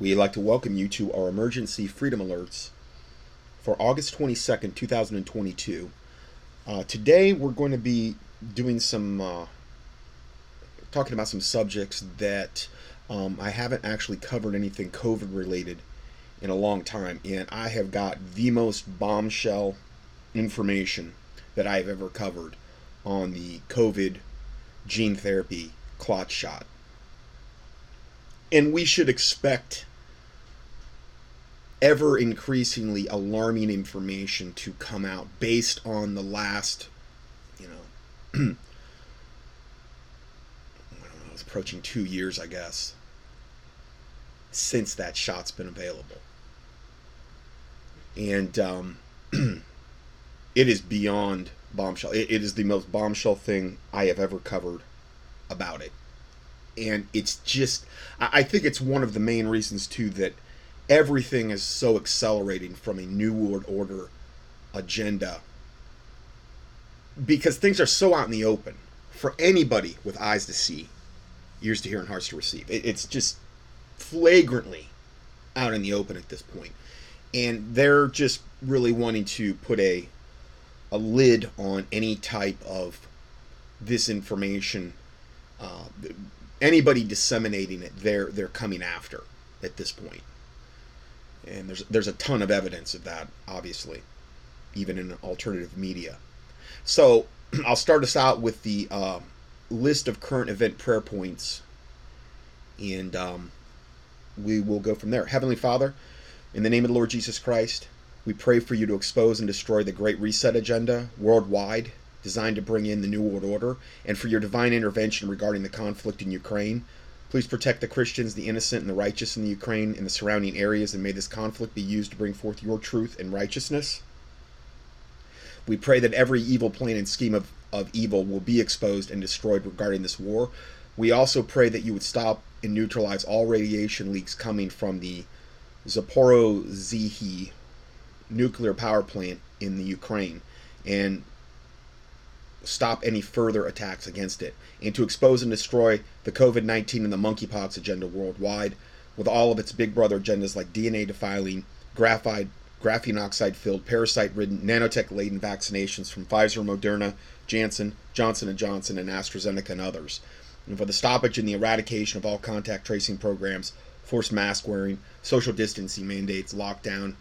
We'd like to welcome you to our emergency freedom alerts for August 22nd, 2022. Uh, today we're going to be doing some, uh, talking about some subjects that um, I haven't actually covered anything COVID related in a long time, and I have got the most bombshell information that I've ever covered on the COVID gene therapy clot shot. And we should expect ever increasingly alarming information to come out based on the last, you know, know, it's approaching two years, I guess, since that shot's been available. And um, it is beyond bombshell. It, it is the most bombshell thing I have ever covered about it. And it's just, I, I think it's one of the main reasons, too, that everything is so accelerating from a New World Order agenda because things are so out in the open for anybody with eyes to see, ears to hear, and hearts to receive. It's just flagrantly out in the open at this. And they're just really wanting to put a a lid on any type of this information. Uh, anybody disseminating it, they're they're coming after at this point. And there's there's a ton of evidence of that, obviously, even in alternative media. So I'll start us out with the uh, list of current event prayer points, and um, we will go from there. Heavenly Father, in the name of the Lord Jesus Christ, we pray for you to expose and destroy the Great Reset agenda worldwide, designed to bring in the New World Order, and for your divine intervention regarding the conflict in Ukraine. Please protect the Christians, the innocent, and the righteous in the Ukraine and the surrounding areas, and may this conflict be used to bring forth your truth and righteousness. We pray that every evil plan and scheme of, of evil will be exposed and destroyed regarding this war. We also pray that you would stop and neutralize all radiation leaks coming from the Zaporozhye nuclear power plant in the Ukraine and stop any further attacks against it, and to expose and destroy the COVID 19 and the monkeypox agenda worldwide, with all of its big brother agendas like DNA defiling, graphite, graphene oxide filled, parasite ridden, nanotech laden vaccinations from Pfizer, Moderna, Janssen, Johnson & Johnson, and AstraZeneca and others, and for the stoppage and the eradication of all contact tracing programs, forced mask wearing, social distancing mandates, lockdown,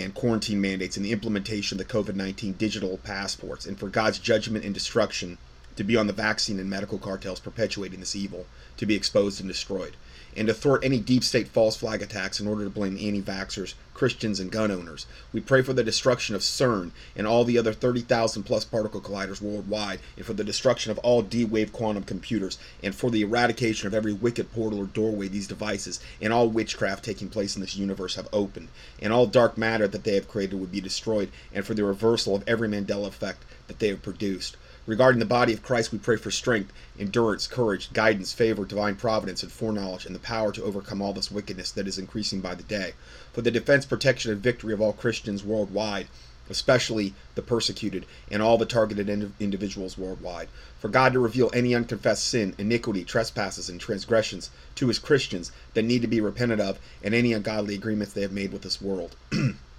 and quarantine mandates and the implementation of the COVID 19 digital passports, and for God's judgment and destruction to be on the vaccine and medical cartels perpetuating this evil, to be exposed and destroyed, and to thwart any deep state false flag attacks in order to blame anti vaxxers, Christians, and gun owners. We pray for the destruction of CERN and all the other 30,000 plus particle colliders worldwide, and for the destruction of all D wave quantum computers, and for the eradication of every wicked portal or doorway these devices and all witchcraft taking place in this universe have opened, and all dark matter that they have created would be destroyed, and for the reversal of every Mandela effect that they have produced. Regarding the body of Christ, we pray for strength, endurance, courage, guidance, favor, divine providence, and foreknowledge, and the power to overcome all this wickedness that is increasing by the day. For the defense, protection, and victory of all Christians worldwide, especially the persecuted and all the targeted ind- individuals worldwide. For God to reveal any unconfessed sin, iniquity, trespasses, and transgressions to his Christians that need to be repented of, and any ungodly agreements they have made with this world.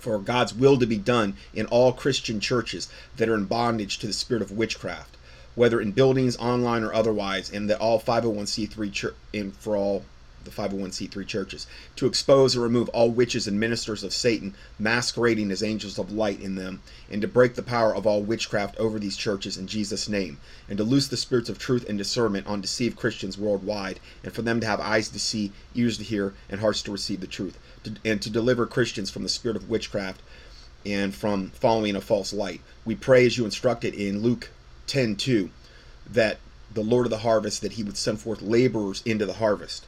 for God's will to be done in all Christian churches that are in bondage to the spirit of witchcraft, whether in buildings, online, or otherwise, and that all 501c3 church and for all the 501c3 churches to expose or remove all witches and ministers of Satan masquerading as angels of light in them, and to break the power of all witchcraft over these churches in Jesus' name, and to loose the spirits of truth and discernment on deceived Christians worldwide, and for them to have eyes to see, ears to hear, and hearts to receive the truth, to, and to deliver Christians from the spirit of witchcraft and from following a false light. We pray as you instructed in Luke 10 2 that the Lord of the harvest that he would send forth laborers into the harvest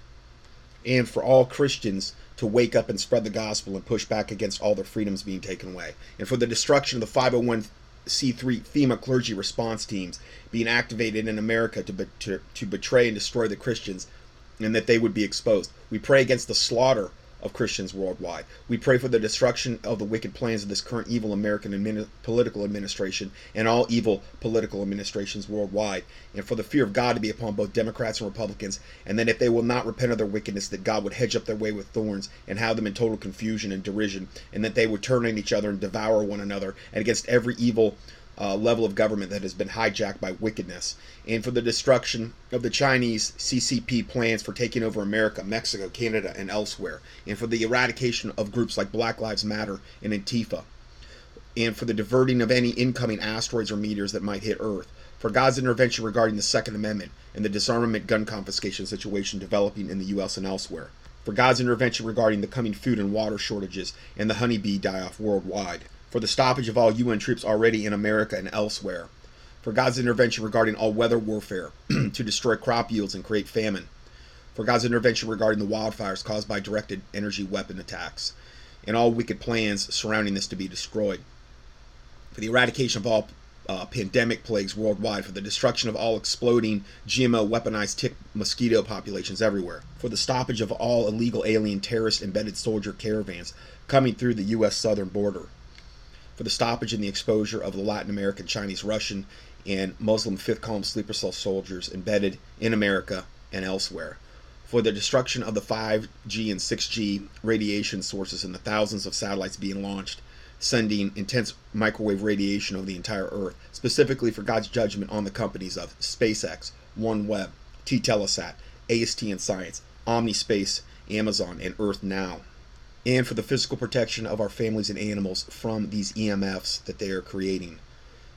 and for all Christians to wake up and spread the gospel and push back against all their freedoms being taken away, and for the destruction of the 501c3 FEMA clergy response teams being activated in America to, to, to betray and destroy the Christians, and that they would be exposed. We pray against the slaughter of Christians worldwide. We pray for the destruction of the wicked plans of this current evil American political administration and all evil political administrations worldwide, and for the fear of God to be upon both Democrats and Republicans, and that if they will not repent of their wickedness, that God would hedge up their way with thorns and have them in total confusion and derision, and that they would turn on each other and devour one another, and against every evil uh, level of government that has been hijacked by wickedness, and for the destruction of the Chinese CCP plans for taking over America, Mexico, Canada, and elsewhere, and for the eradication of groups like Black Lives Matter and Antifa, and for the diverting of any incoming asteroids or meteors that might hit Earth, for God's intervention regarding the Second Amendment and the disarmament gun confiscation situation developing in the U.S. and elsewhere, for God's intervention regarding the coming food and water shortages and the honeybee die off worldwide for the stoppage of all UN troops already in America and elsewhere, for God's intervention regarding all weather warfare to destroy crop yields and create famine, for God's intervention regarding the wildfires caused by directed energy weapon attacks, and all wicked plans surrounding this to be destroyed, for the eradication of all uh, pandemic plagues worldwide, for the destruction of all exploding GMO weaponized tick mosquito populations everywhere, for the stoppage of all illegal alien terrorist embedded soldier caravans coming through the U.S. southern border for the stoppage and the exposure of the Latin American, Chinese, Russian, and Muslim fifth column sleeper cell soldiers embedded in America and elsewhere, for the destruction of the 5G and 6G radiation sources and the thousands of satellites being launched, sending intense microwave radiation over the entire Earth, specifically for God's judgment on the companies of SpaceX, OneWeb, T Telesat, AST and Science, Omnispace, Amazon, and Earth Now and for the physical protection of our families and animals from these EMFs that they are creating,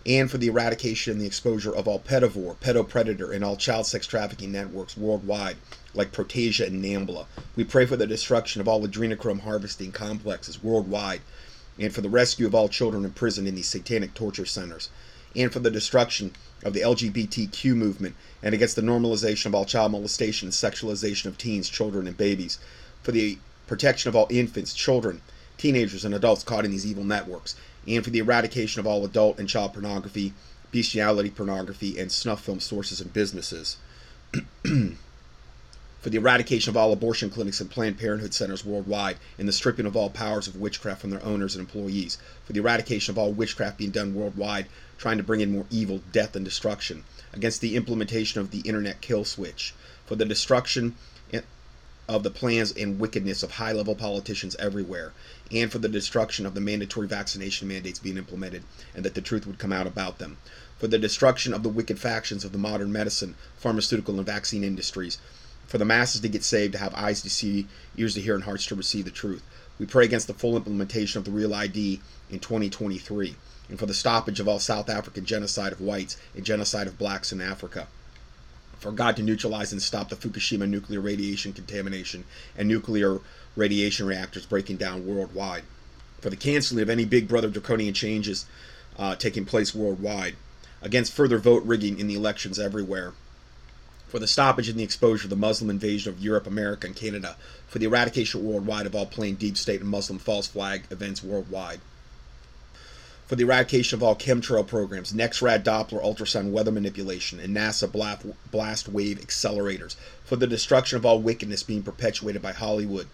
and for the eradication and the exposure of all pedivore, pedopredator, and all child sex trafficking networks worldwide, like Prostasia and Nambla. We pray for the destruction of all adrenochrome harvesting complexes worldwide, and for the rescue of all children imprisoned in these satanic torture centers, and for the destruction of the LGBTQ movement, and against the normalization of all child molestation and sexualization of teens, children, and babies, for the protection of all infants, children, teenagers, and adults caught in these evil networks, and for the eradication of all adult and child pornography, bestiality pornography, and snuff film sources and businesses. for the eradication of all abortion clinics and Planned Parenthood centers worldwide, and the stripping of all powers of witchcraft from their owners and employees, for the eradication of all witchcraft being done worldwide, trying to bring in more evil, death, and destruction, against the implementation of the internet kill switch, for the destruction of the plans and wickedness of high level politicians everywhere, and for the destruction of the mandatory vaccination mandates being implemented, and that the truth would come out about them, for the destruction of the wicked factions of the modern medicine, pharmaceutical, and vaccine industries, for the masses to get saved, to have eyes to see, ears to hear, and hearts to receive the truth. We pray against the full implementation of the Real ID in 2023, and for the stoppage of all South African genocide of whites and genocide of blacks in Africa for God to neutralize and stop the Fukushima nuclear radiation contamination and nuclear radiation reactors breaking down worldwide, for the canceling of any Big Brother draconian changes uh, taking place worldwide, against further vote rigging in the elections everywhere, for the stoppage and the exposure of the Muslim invasion of Europe, America, and Canada, for the eradication worldwide of all plain deep state and Muslim false flag events worldwide for the eradication of all chemtrail programs, NEXRAD Doppler ultrasound weather manipulation, and NASA blast wave accelerators, for the destruction of all wickedness being perpetuated by Hollywood,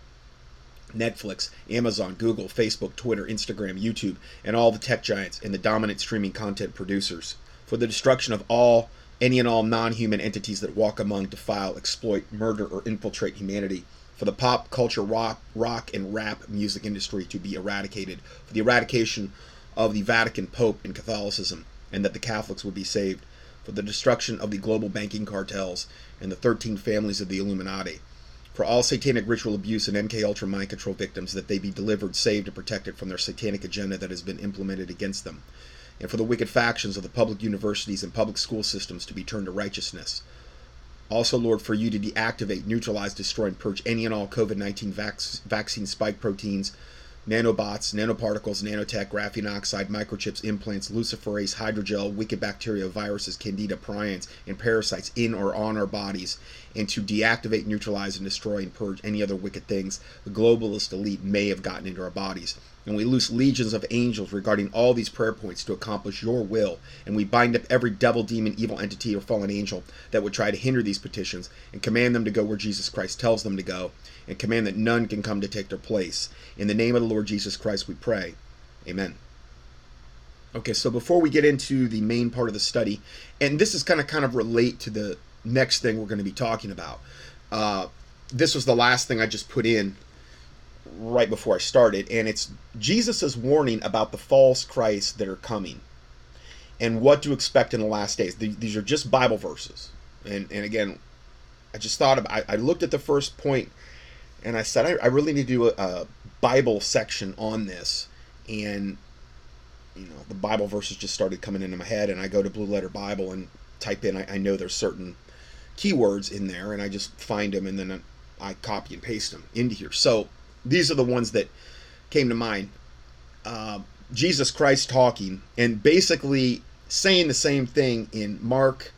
Netflix, Amazon, Google, Facebook, Twitter, Instagram, YouTube, and all the tech giants and the dominant streaming content producers, for the destruction of all any and all non-human entities that walk among, defile, exploit, murder, or infiltrate humanity for the pop culture rock, rock and rap music industry to be eradicated, for the eradication of the Vatican Pope in Catholicism, and that the Catholics would be saved, for the destruction of the global banking cartels and the 13 families of the Illuminati, for all satanic ritual abuse and MK Ultra mind control victims that they be delivered, saved, and protected from their satanic agenda that has been implemented against them, and for the wicked factions of the public universities and public school systems to be turned to righteousness. Also, Lord, for you to deactivate, neutralize, destroy, and purge any and all COVID 19 vac- vaccine spike proteins nanobots, nanoparticles, nanotech, graphene oxide, microchips, implants, luciferase, hydrogel, wicked bacteria, viruses, candida, prions, and parasites in or on our bodies, and to deactivate, neutralize, and destroy and purge any other wicked things the globalist elite may have gotten into our bodies. And we loose legions of angels regarding all these prayer points to accomplish your will. And we bind up every devil, demon, evil entity, or fallen angel that would try to hinder these petitions and command them to go where Jesus Christ tells them to go and command that none can come to take their place. In the name of the Lord Jesus Christ, we pray. Amen. Okay, so before we get into the main part of the study, and this is kind of kind of relate to the next thing we're going to be talking about. Uh, this was the last thing I just put in right before I started, and it's Jesus' warning about the false Christs that are coming and what to expect in the last days. These are just Bible verses. And, and again, I just thought about, I, I looked at the first point and I said, I, I really need to do a, a, Bible section on this. And, you know, the Bible verses just started coming into my head, and I go to Blue Letter Bible and type in, I, I know there's certain keywords in there, and I just find them and then I copy and paste them into here. So these are the ones that came to mind. Uh, Jesus Christ talking and basically saying the same thing in Mark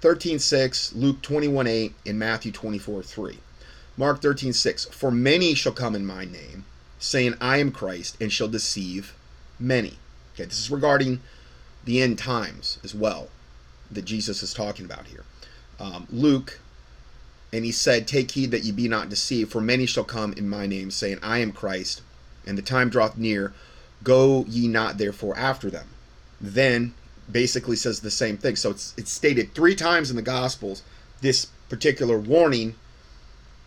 13:6, Luke 21:8, and Matthew 24:3. Mark 13:6 For many shall come in my name, saying I am Christ, and shall deceive many. Okay, this is regarding the end times as well that Jesus is talking about here. Um, Luke and he said, Take heed that ye be not deceived, for many shall come in my name, saying, I am Christ, and the time draweth near. Go ye not therefore after them. Then basically says the same thing. So it's it's stated three times in the Gospels this particular warning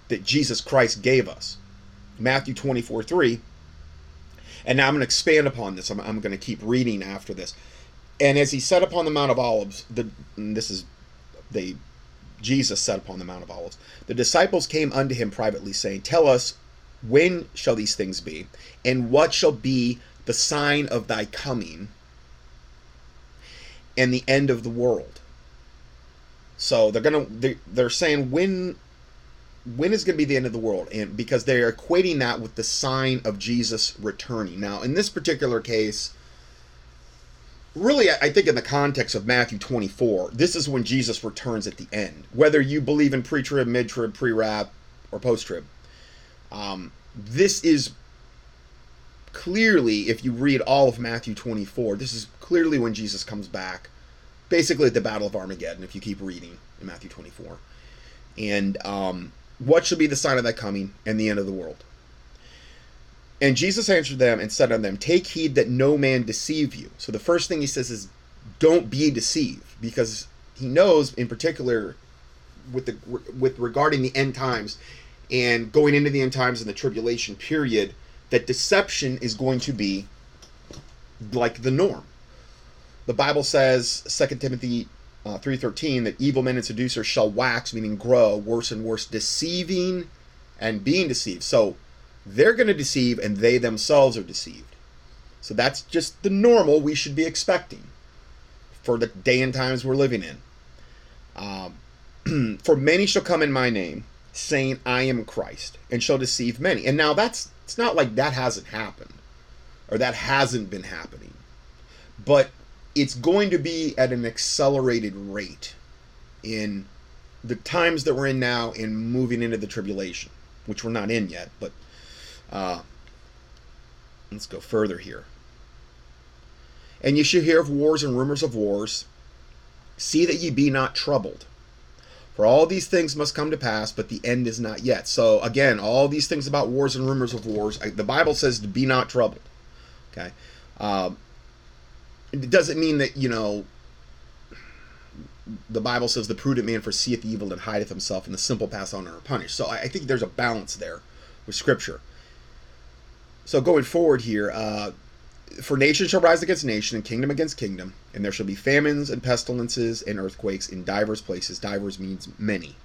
that Jesus Christ gave us. Matthew 24 3. And now I'm going to expand upon this. I'm, I'm going to keep reading after this. And as he sat upon the Mount of Olives, the this is they Jesus sat upon the Mount of Olives. The disciples came unto him privately, saying, Tell us, when shall these things be? And what shall be the sign of thy coming and the end of the world? So they're gonna they're saying when when is going to be the end of the world and because they're equating that with the sign of jesus returning now in this particular case really, I think in the context of Matthew 24, this is when Jesus returns at the end. Whether you believe in pre trib, mid trib, pre rap, or post trib, um, this is clearly, if you read all of Matthew 24, this is clearly when Jesus comes back, basically at the Battle of Armageddon, if you keep reading in Matthew 24. And um, what shall be the sign of that coming and the end of the world? And Jesus answered them and said unto them, Take heed that no man deceive you. So the first thing he says is, Don't be deceived, because he knows, in particular, with the with regarding the end times and going into the end times and the tribulation period, that deception is going to be like the norm. The Bible says, 2 Timothy uh, 3.13, that evil men and seducers shall wax, meaning grow, worse and worse, deceiving and being deceived. So they're going to deceive and they themselves are deceived. So that's just the normal we should be expecting for the day and times we're living in. Um, for many shall come in my name, saying, I am Christ, and shall deceive many. And now that's it's not like that hasn't happened or that hasn't been happening, but it's going to be at an accelerated rate in the times that we're in now and moving into the tribulation, which we're not in yet, but uh, let's go further here. And you shall hear of wars and rumors of wars. See that ye be not troubled. For all these things must come to pass, but the end is not yet. So again, all these things about wars and rumors of wars, the Bible says to be not troubled. Okay, um, it doesn't mean that you know. The Bible says the prudent man foreseeth evil and hideth himself, and the simple pass on and are punished. So I think there's a balance there with Scripture. So going forward here, uh, for nation shall rise against nation, and kingdom against kingdom, and there shall be famines and pestilences and earthquakes in divers places. Divers means many.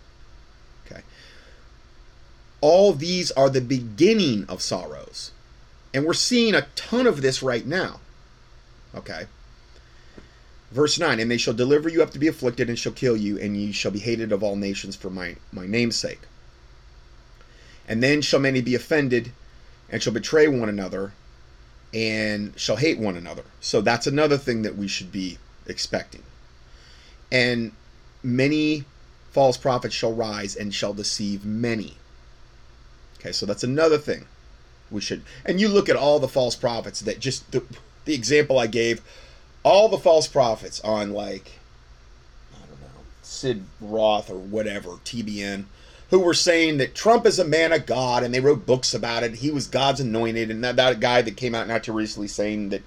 Okay. All these are the beginning of sorrows. And we're seeing a ton of this right now. Okay. Verse 9, and they shall deliver you up to be afflicted, and shall kill you, and ye shall be hated of all nations for my, my name's sake. And then shall many be offended, and shall betray one another and shall hate one another. So that's another thing that we should be expecting. And many false prophets shall rise and shall deceive many. Okay, so that's another thing we should. And you look at all the false prophets that just the, the example I gave, all the false prophets on like, I don't know, Sid Roth or whatever, TBN, who were saying that Trump is a man of God and they wrote books about it. He was God's anointed. And that, that guy that came out not too recently saying that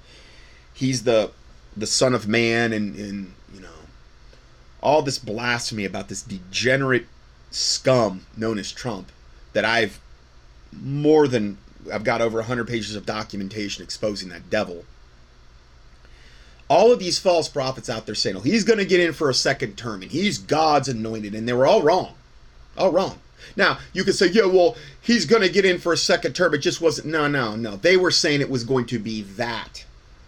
he's the the son of man and, and you know all this blasphemy about this degenerate scum known as Trump that I've more than I've got over 100 pages of documentation exposing that devil. All of these false prophets out there saying, oh, he's going to get in for a second term and he's God's anointed. And they were all wrong. All wrong. Now, you could say, yeah, well, he's going to get in for a second term. It just wasn't. No, no, no. They were saying it was going to be that,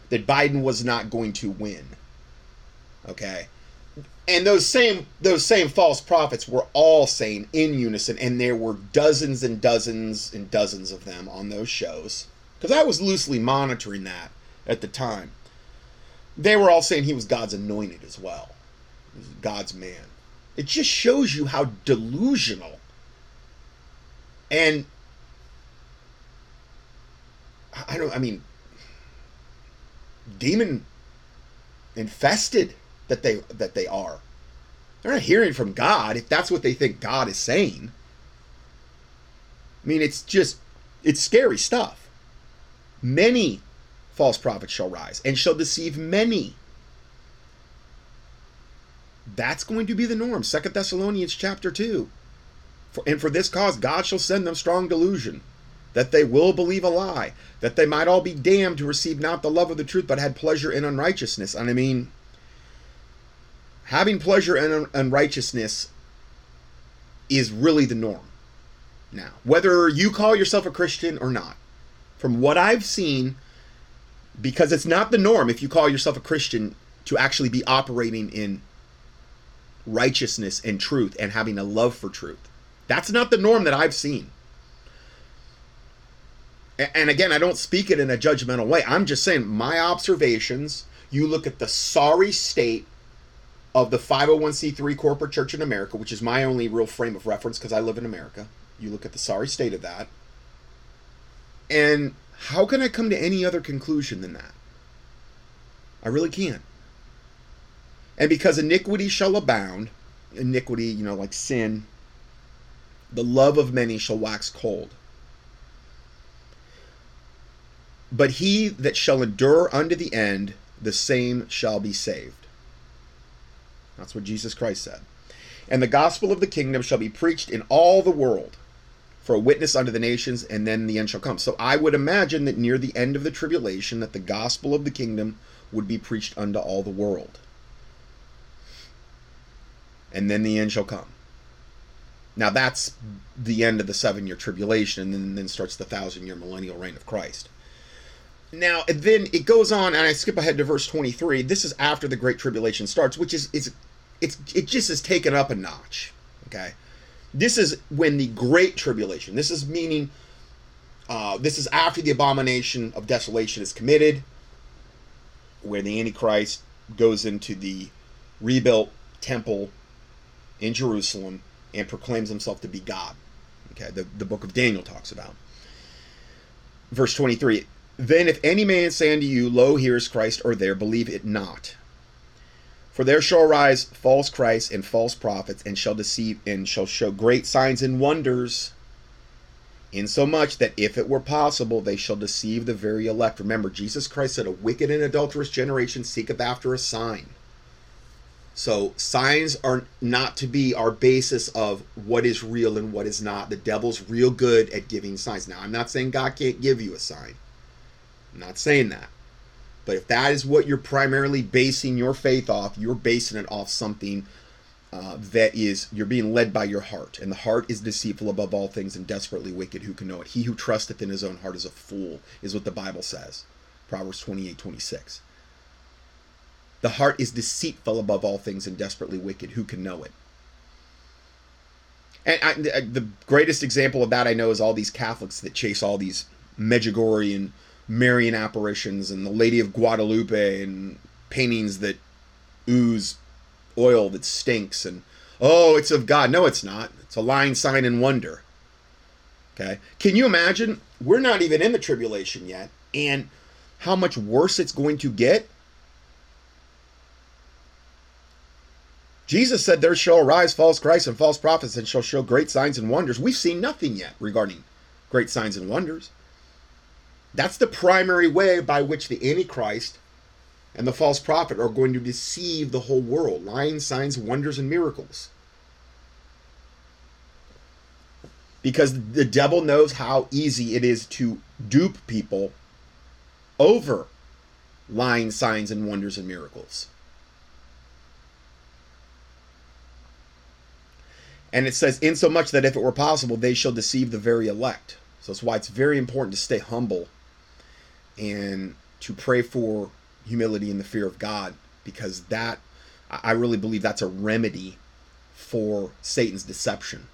that Biden was not going to win. Okay and those same those same false prophets were all saying in unison and there were dozens and dozens and dozens of them on those shows because i was loosely monitoring that at the time they were all saying he was god's anointed as well god's man it just shows you how delusional and i don't i mean demon infested that they that they are. They're not hearing from God if that's what they think God is saying. I mean, it's just it's scary stuff. Many false prophets shall rise and shall deceive many. That's going to be the norm. Second Thessalonians chapter 2. For, and for this cause God shall send them strong delusion, that they will believe a lie, that they might all be damned who received not the love of the truth, but had pleasure in unrighteousness. And I mean, having pleasure in unrighteousness is really the norm now. Whether you call yourself a Christian or not, from what I've seen, because it's not the norm if you call yourself a Christian to actually be operating in righteousness and truth and having a love for truth. That's not the norm that I've seen. And again, I don't speak it in a judgmental way. I'm just saying my observations. You look at the sorry state of the 501c3 corporate church in America, which is my only real frame of reference because I live in America. You look at the sorry state of that. And how can I come to any other conclusion than that? I really can't. And because iniquity shall abound, iniquity, you know, like sin, the love of many shall wax cold. But he that shall endure unto the end, the same shall be saved. That's what Jesus Christ said. And the gospel of the kingdom shall be preached in all the world for a witness unto the nations, and then the end shall come. So I would imagine that near the end of the tribulation, that the gospel of the kingdom would be preached unto all the world. And then the end shall come. Now that's the end of the seven year tribulation, and then, then starts the thousand year millennial reign of Christ. Now, then it goes on, and I skip ahead to verse 23. This is after the Great Tribulation starts, which is, is it's it just is taken up a notch. Okay, this is when the great tribulation. This is meaning, uh, this is after the abomination of desolation is committed, where the Antichrist goes into the rebuilt temple in Jerusalem and proclaims himself to be God. Okay, the, the book of Daniel talks about. Verse 23 Then if any man say unto you, Lo, here is Christ, or there, believe it not. For there shall arise false Christs and false prophets, and shall deceive and shall show great signs and wonders, insomuch that if it were possible, they shall deceive the very elect. Remember, Jesus Christ said, A wicked and adulterous generation seeketh after a sign. So signs are not to be our basis of what is real and what is not. The devil's real good at giving signs. Now, I'm not saying God can't give you a sign. I'm not saying that. But if that is what you're primarily basing your faith off, you're basing it off something uh, that is, you're being led by your heart. And the heart is deceitful above all things and desperately wicked. Who can know it? He who trusteth in his own heart is a fool, is what the Bible says. Proverbs 28 26. The heart is deceitful above all things and desperately wicked. Who can know it? And I, the greatest example of that I know is all these Catholics that chase all these Medjugorje Marian apparitions and the Lady of Guadalupe and paintings that ooze oil that stinks and oh, it's of God. No, it's not. It's a lying sign and wonder. Okay? Can you imagine? We're not even in the tribulation yet, and how much worse it's going to get? Jesus said, There shall arise false Christs and false prophets and shall show great signs and wonders. We've seen nothing yet regarding great signs and wonders. That's the primary way by which the Antichrist and the false prophet are going to deceive the whole world lying signs, wonders, and miracles. Because the devil knows how easy it is to dupe people over lying signs and wonders and miracles. And it says, insomuch that if it were possible, they shall deceive the very elect. So that's why it's very important to stay humble and to pray for humility and the fear of God, because that, I really believe that's a remedy for Satan's deception.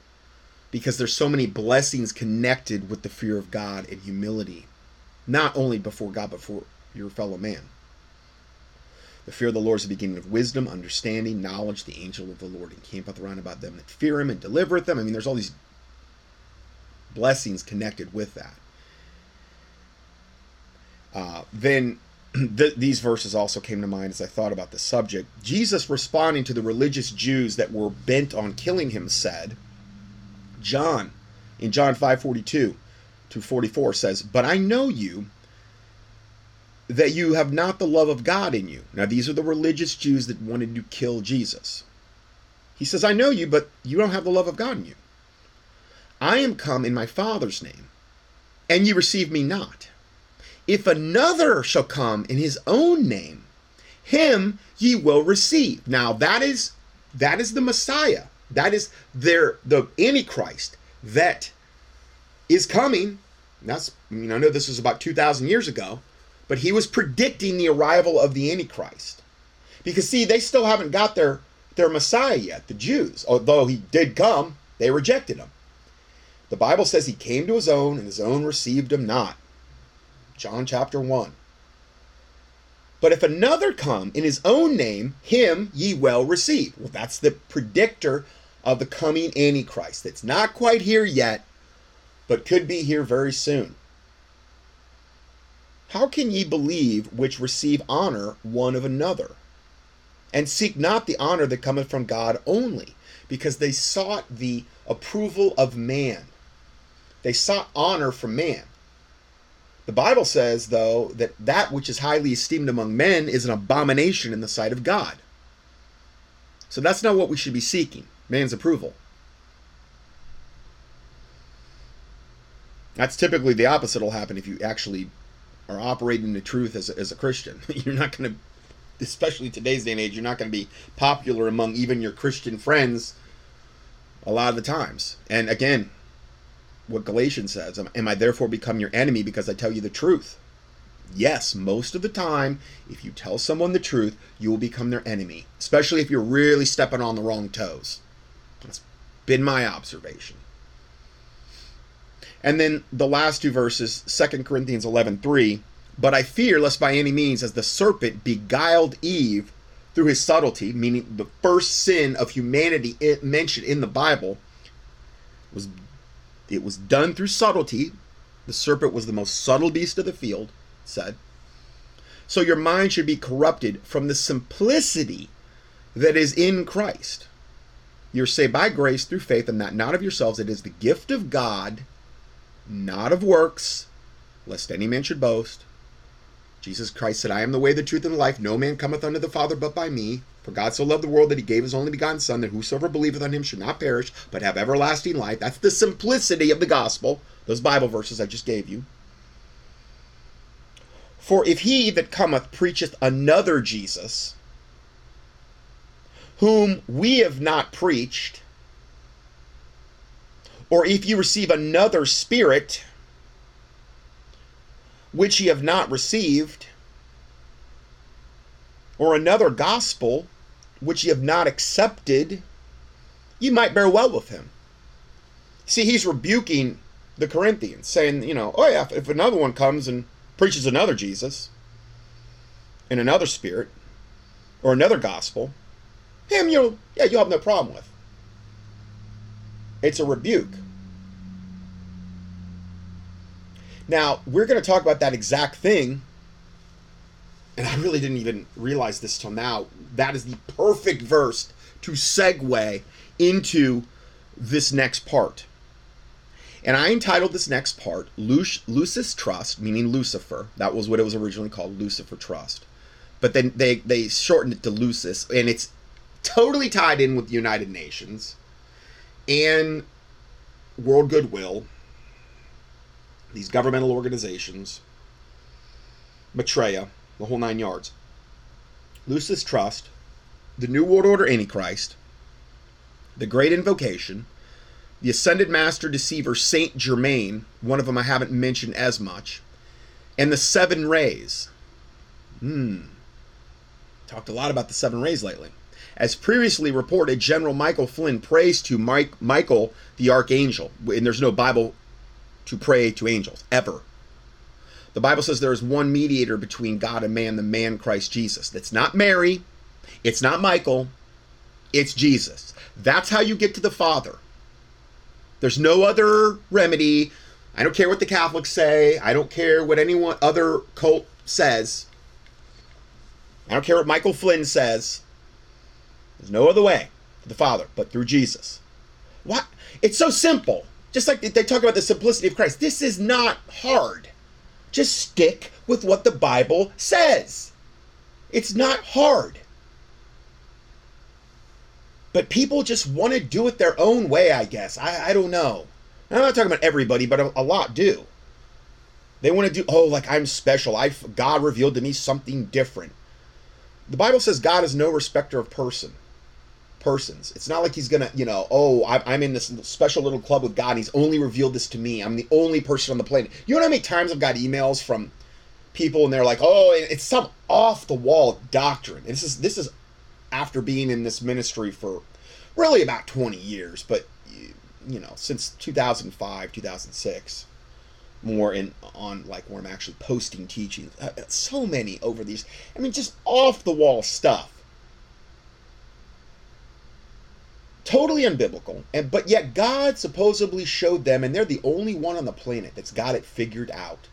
Because there's so many blessings connected with the fear of God and humility, not only before God, but for your fellow man. The fear of the Lord is the beginning of wisdom, understanding, knowledge. The angel of the Lord encampeth round about them that fear him and delivereth them. I mean, there's all these blessings connected with that. Uh, then th- these verses also came to mind as I thought about the subject. Jesus responding to the religious Jews that were bent on killing him said, John, in John 5:42 to 44 says, "But I know you that you have not the love of God in you." Now these are the religious Jews that wanted to kill Jesus. He says, "I know you, but you don't have the love of God in you. I am come in my Father's name, and ye receive me not." If another shall come in his own name, him ye will receive. Now that is that is the Messiah. That is their the Antichrist that is coming. That's I know this was about two thousand years ago, but he was predicting the arrival of the Antichrist. Because see, they still haven't got their their Messiah yet, the Jews. Although he did come, they rejected him. The Bible says he came to his own, and his own received him not. John chapter 1. But if another come in his own name, him ye well receive. Well, that's the predictor of the coming Antichrist. That's not quite here yet, but could be here very soon. How can ye believe which receive honor one of another? And seek not the honor that cometh from God only, because they sought the approval of man. They sought honor from man. The Bible says, though, that that which is highly esteemed among men is an abomination in the sight of God. So that's not what we should be seeking man's approval. That's typically the opposite will happen if you actually are operating the truth as a, as a Christian. You're not going to, especially today's day and age, you're not going to be popular among even your Christian friends a lot of the times. And again, what Galatians says. Am I therefore become your enemy because I tell you the truth? Yes, most of the time, if you tell someone the truth, you will become their enemy, especially if you're really stepping on the wrong toes. That's been my observation. And then the last two verses, 2 Corinthians 11 3. But I fear lest by any means, as the serpent beguiled Eve through his subtlety, meaning the first sin of humanity mentioned in the Bible was it was done through subtlety. The serpent was the most subtle beast of the field, said. So your mind should be corrupted from the simplicity that is in Christ. You're saved by grace through faith, and that not of yourselves. It is the gift of God, not of works, lest any man should boast. Jesus Christ said, I am the way, the truth, and the life. No man cometh unto the Father but by me. For God so loved the world that he gave his only begotten Son, that whosoever believeth on him should not perish, but have everlasting life. That's the simplicity of the gospel, those Bible verses I just gave you. For if he that cometh preacheth another Jesus, whom we have not preached, or if you receive another spirit, which ye have not received, or another gospel, which ye have not accepted, you might bear well with him. See, he's rebuking the Corinthians, saying, you know, oh yeah, if another one comes and preaches another Jesus in another spirit or another gospel, him you'll yeah, you'll have no problem with. It's a rebuke. Now, we're going to talk about that exact thing. And I really didn't even realize this till now. That is the perfect verse to segue into this next part. And I entitled this next part Lucis Trust, meaning Lucifer. That was what it was originally called, Lucifer Trust. But then they, they shortened it to Lucis, and it's totally tied in with the United Nations and World Goodwill, these governmental organizations, Maitreya, the whole nine yards. Lucis Trust, the New World Order Antichrist, the Great Invocation, the Ascended Master Deceiver Saint Germain, one of them I haven't mentioned as much, and the Seven Rays. Hmm. Talked a lot about the Seven Rays lately. As previously reported, General Michael Flynn prays to Mike, Michael the Archangel, and there's no Bible to pray to angels, ever. The Bible says there is one mediator between God and man, the man Christ Jesus. That's not Mary, it's not Michael, it's Jesus. That's how you get to the Father. There's no other remedy. I don't care what the Catholics say. I don't care what anyone other cult says. I don't care what Michael Flynn says. There's no other way to the Father but through Jesus. What? It's so simple. Just like they talk about the simplicity of Christ. This is not hard. Just stick with what the Bible says. It's not hard. But people just want to do it their own way, I guess. I, I don't know. I'm not talking about everybody, but a, a lot do. They want to do, oh, like I'm special. I God revealed to me something different. The Bible says God is no respecter of person persons. It's not like he's gonna, you know, oh, I'm in this special little club with God. and He's only revealed this to me. I'm the only person on the planet. You know how many times I've got emails from people and they're like, oh, it's some off the wall doctrine. this is this is after being in this ministry for really about 20 years, but you know, since 2005, 2006 more in on like where I'm actually posting teachings. Uh, so many over these. I mean, just off the wall stuff. Totally unbiblical and but yet god supposedly showed them and they're the only one on the planet that's got it figured out.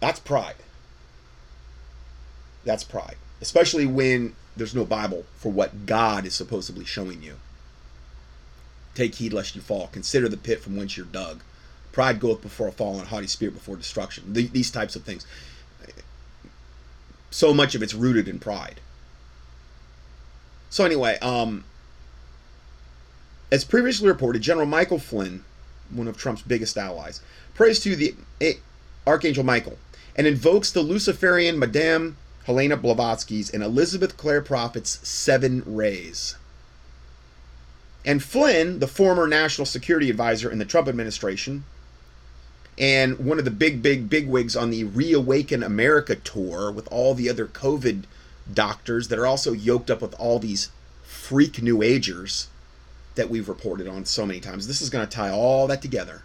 That's pride. That's pride. Especially when there's no bible for what god is supposedly showing you. Take heed lest you fall. Consider the pit from whence you're dug. Pride goeth before a fall and haughty spirit before destruction. These types of things. So much of it's rooted in pride so anyway, um, as previously reported, General Michael Flynn, one of Trump's biggest allies, prays to the Archangel Michael and invokes the Luciferian Madame Helena Blavatsky's and Elizabeth Clare Prophet's seven rays. And Flynn, the former national security advisor in the Trump administration, and one of the big, big, big wigs on the Reawaken America tour with all the other COVID doctors that are also yoked up with all these freak new agers that we've reported on so many times. This is going to tie all that together.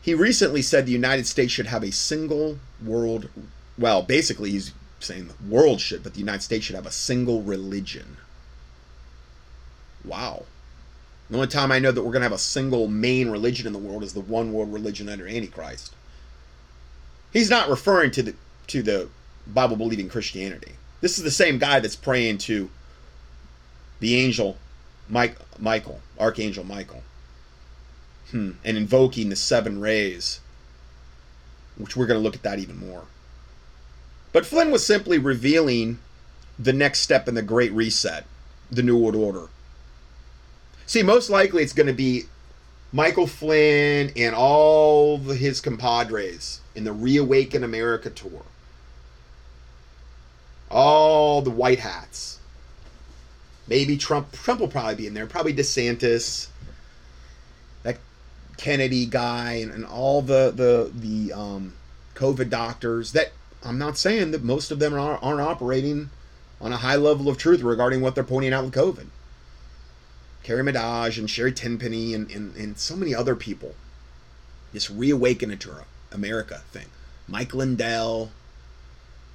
He recently said the United States should have a single world. Well, basically, he's saying the world should, but the United States should have a single religion. Wow. The only time I know that we're going to have a single main religion in the world is the one world religion under Antichrist. He's not referring to the to the Bible believing Christianity. This is the same guy that's praying to the angel Mike, Michael, Archangel Michael, hmm, and invoking the seven rays, which we're going to look at that even more. But Flynn was simply revealing the next step in the Great Reset, the New World Order. See, most likely it's going to be Michael Flynn and all his compadres in the Reawaken America tour all the white hats. Maybe Trump. Trump will probably be in there. Probably DeSantis, that Kennedy guy, and, and all the the the um, COVID doctors. That I'm not saying that most of them are, aren't operating on a high level of truth regarding what they're pointing out with COVID. Carrie Madej and Sherry Tenpenny and, and, and so many other people. This reawaken to America thing. Mike Lindell,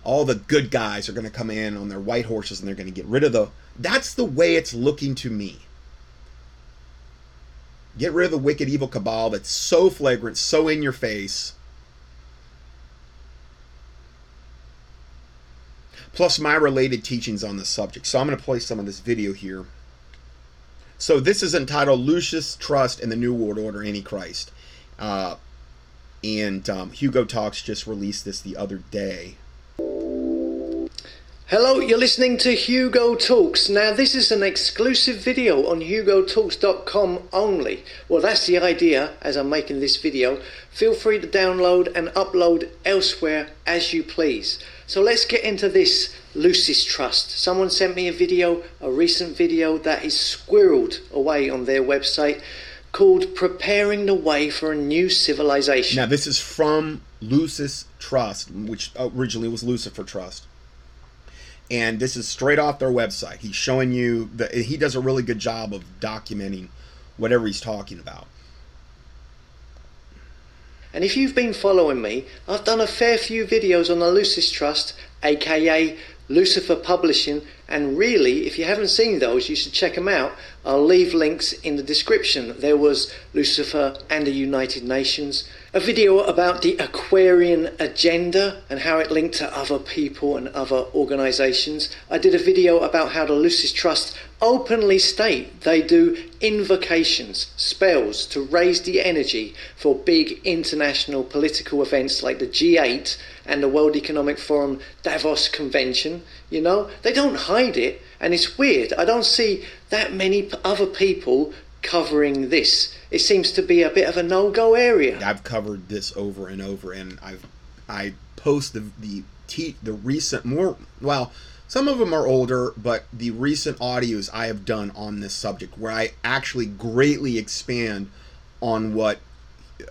all the good guys are going to come in on their white horses and they're going to get rid of the. That's the way it's looking to me. Get rid of the wicked, evil cabal that's so flagrant, so in your face. Plus, my related teachings on the subject. So, I'm going to play some of this video here. So, this is entitled Lucis Trust and the New World Order Antichrist. Uh, and um, Hugo Talks just released this the other day. Hello, you're listening to Hugo Talks. Now, this is an exclusive video on hugotalks.com only. Well, that's the idea as I'm making this video. Feel free to download and upload elsewhere as you please. So, let's get into this Lucis Trust. Someone sent me a video, a recent video that is squirreled away on their website called Preparing the Way for a New Civilization. Now, this is from Lucis Trust, which originally was Lucifer Trust and this is straight off their website. He's showing you that he does a really good job of documenting whatever he's talking about. And if you've been following me, I've done a fair few videos on the Lucis Trust, aka Lucifer Publishing, and really, if you haven't seen those, you should check them out. I'll leave links in the description. There was Lucifer and the United Nations, a video about the Aquarian agenda and how it linked to other people and other organizations. I did a video about how the Lucis Trust openly state they do invocations, spells to raise the energy for big international political events like the G8 and the World Economic Forum Davos Convention. You know, they don't hide it, and it's weird. I don't see that many other people covering this. It seems to be a bit of a no-go area. I've covered this over and over, and I've I post the the the recent more well. Some of them are older, but the recent audios I have done on this subject, where I actually greatly expand on what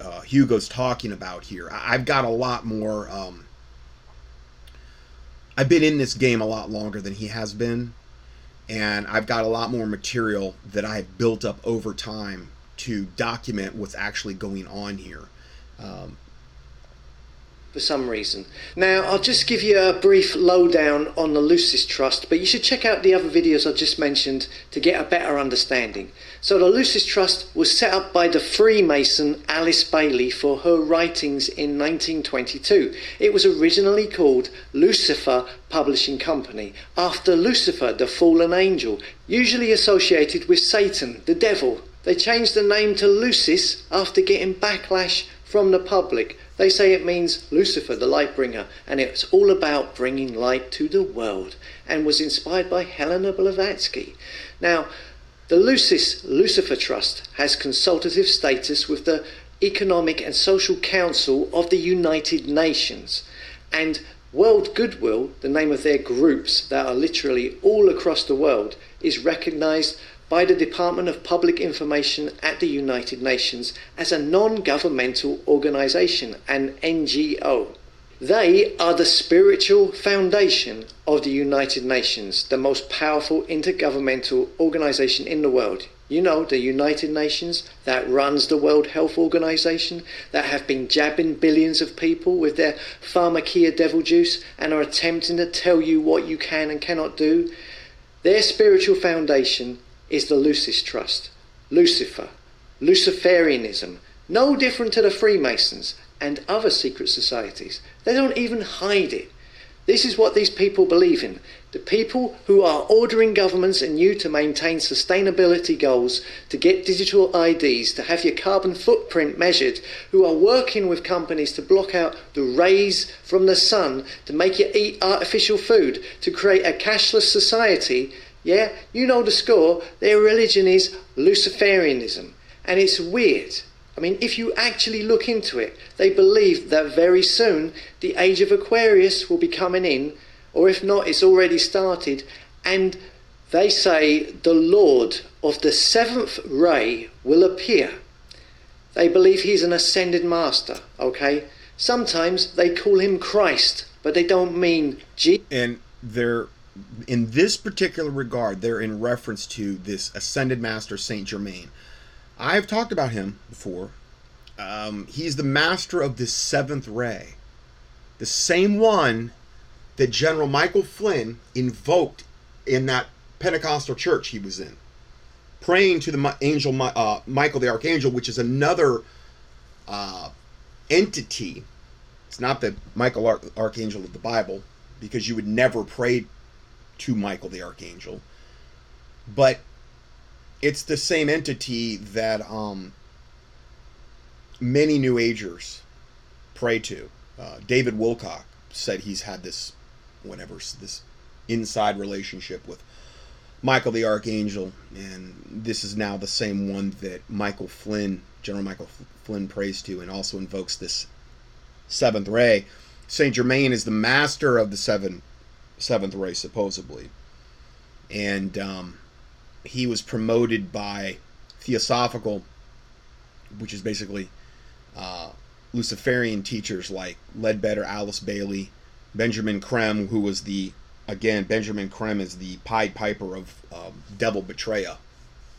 uh, Hugo's talking about here. I've got a lot more. Um, I've been in this game a lot longer than he has been, and I've got a lot more material that I have built up over time to document what's actually going on here. Um, for some reason. Now, I'll just give you a brief lowdown on the Lucis Trust, but you should check out the other videos I just mentioned to get a better understanding. So, the Lucis Trust was set up by the Freemason Alice Bailey for her writings in 1922. It was originally called Lucifer Publishing Company, after Lucifer, the fallen angel, usually associated with Satan, the devil. They changed the name to Lucis after getting backlash from the public. They say it means Lucifer, the light bringer, and it's all about bringing light to the world, and was inspired by Helena Blavatsky. Now, the Lucis Lucifer Trust has consultative status with the Economic and Social Council of the United Nations, and World Goodwill, the name of their groups that are literally all across the world, is recognized by the Department of Public Information at the United Nations as a non governmental organization, an NGO. They are the spiritual foundation of the United Nations, the most powerful intergovernmental organization in the world. You know, the United Nations that runs the World Health Organization, that have been jabbing billions of people with their pharmakeia devil juice and are attempting to tell you what you can and cannot do. Their spiritual foundation is the Lucis Trust, Lucifer, Luciferianism, no different to the Freemasons and other secret societies. They don't even hide it. This is what these people believe in. The people who are ordering governments and you to maintain sustainability goals, to get digital IDs, to have your carbon footprint measured, who are working with companies to block out the rays from the sun, to make you eat artificial food, to create a cashless society, yeah, you know the score. Their religion is Luciferianism. And it's weird. I mean, if you actually look into it, they believe that very soon the age of Aquarius will be coming in, or if not, it's already started. And they say the Lord of the seventh ray will appear. They believe he's an ascended master, okay? Sometimes they call him Christ, but they don't mean Jesus. And they're in this particular regard, they're in reference to this ascended master Saint Germain. I've talked about him before. Um, he's the master of this seventh ray, the same one that General Michael Flynn invoked in that Pentecostal church he was in. praying to the angel uh, Michael the archangel, which is another uh, entity. It's not the Michael Ar- archangel of the Bible, because you would never pray to Michael the archangel, but it's the same entity that um, many New Agers pray to. Uh, David Wilcock said he's had this, whatever, this inside relationship with Michael the Archangel, and this is now the same one that Michael Flynn, General Michael Flynn, prays to, and also invokes this seventh ray. Saint Germain is the master of the seven seventh ray, supposedly, and um, he was promoted by Theosophical, which is basically uh, Luciferian teachers like Leadbeater, Alice Bailey, Benjamin Creme, who was the again Benjamin Creme is the Pied Piper of um, Devil Maitreya,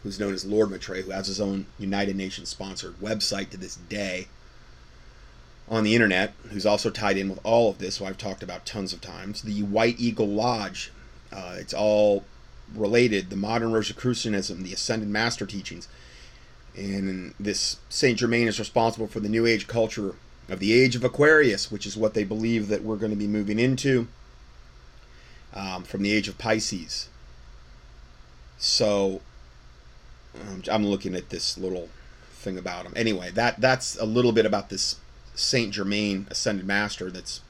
who's known as Lord Maitreya, who has his own United Nations sponsored website to this day on the internet, who's also tied in with all of this, who I've talked about tons of times. The White Eagle Lodge, uh, it's all related. The modern Rosicrucianism, the Ascended Master teachings. And this Saint Germain is responsible for the New Age culture of the Age of Aquarius, which is what they believe that we're going to be moving into um, from the Age of Pisces. So um, I'm looking at this little thing about him. Anyway, that that's a little bit about this Saint Germain Ascended Master that's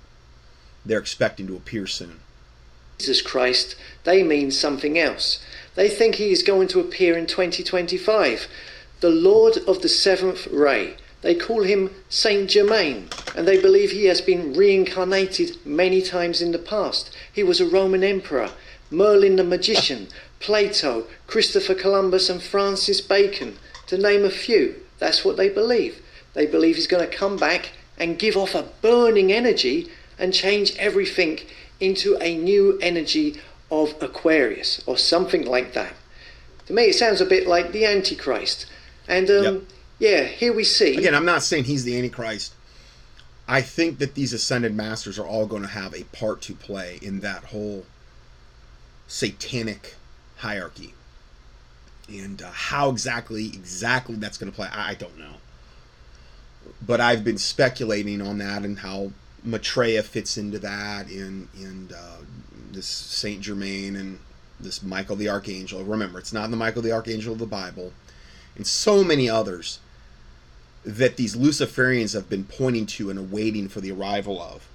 they're expecting to appear soon. Jesus Christ, they mean something else. They think he is going to appear in 2025 the Lord of the seventh ray. They call him Saint Germain, and they believe he has been reincarnated many times in the past. He was a Roman emperor, Merlin the magician, Plato, Christopher Columbus, and Francis Bacon, to name a few. That's what they believe. They believe he's going to come back and give off a burning energy and change everything into a new energy of Aquarius or something like that. To me, it sounds a bit like the Antichrist. And um, yep. yeah, here we see. Again, I'm not saying he's the Antichrist. I think that these ascended masters are all going to have a part to play in that whole satanic hierarchy. And uh, how exactly exactly that's going to play, I, I don't know. But I've been speculating on that and how Maitreya fits into that, and and uh, this Saint Germain and this Michael the Archangel. Remember, it's not the Michael the Archangel of the Bible and so many others that these Luciferians have been pointing to and awaiting for the arrival of.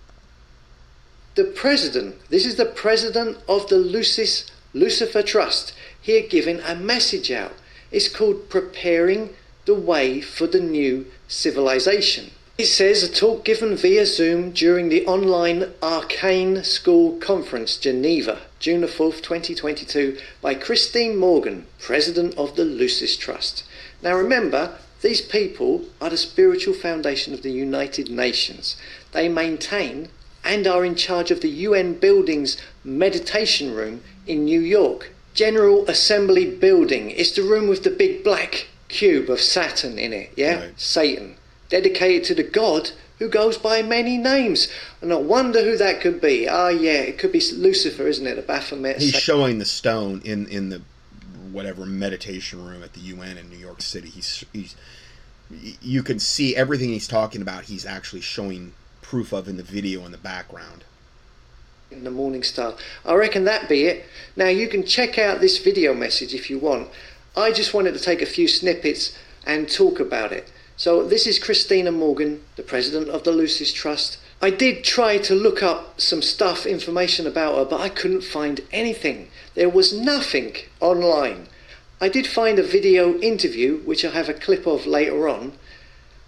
The president, this is the president of the Lucis Lucifer Trust, here giving a message out. It's called Preparing the Way for the New Civilization. It says a talk given via Zoom during the online Arcane School Conference, Geneva, June 4th, 2022, by Christine Morgan, President of the Lucis Trust. Now remember, these people are the spiritual foundation of the United Nations. They maintain and are in charge of the UN building's meditation room in New York. General Assembly Building. It's the room with the big black cube of Saturn in it, yeah? Right. Satan. Dedicated to the God who goes by many names. And I wonder who that could be. Ah, yeah, it could be Lucifer, isn't it? The Baphomet. He's showing the stone in, in the whatever meditation room at the UN in New York City. He's he's you can see everything he's talking about. He's actually showing proof of in the video in the background. In the Morning Star, I reckon that be it. Now you can check out this video message if you want. I just wanted to take a few snippets and talk about it. So this is Christina Morgan, the president of the Lucis Trust. I did try to look up some stuff, information about her, but I couldn't find anything. There was nothing online. I did find a video interview, which I have a clip of later on,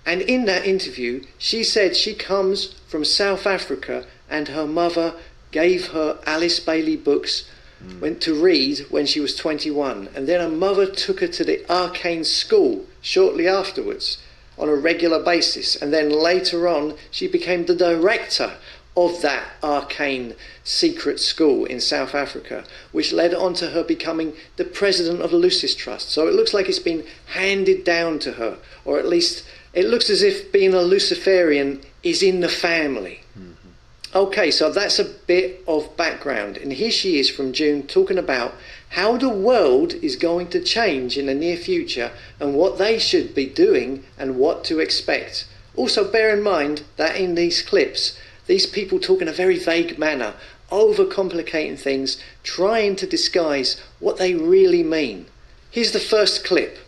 and in that interview, she said she comes from South Africa and her mother gave her Alice Bailey books mm. went to read when she was 21 and then her mother took her to the arcane school shortly afterwards on a regular basis and then later on she became the director of that arcane secret school in South Africa, which led on to her becoming the president of the Lucis Trust. So it looks like it's been handed down to her, or at least it looks as if being a Luciferian is in the family. Okay, so that's a bit of background. And here she is from June talking about how the world is going to change in the near future and what they should be doing and what to expect. Also, bear in mind that in these clips, these people talk in a very vague manner, overcomplicating things, trying to disguise what they really mean. Here's the first clip.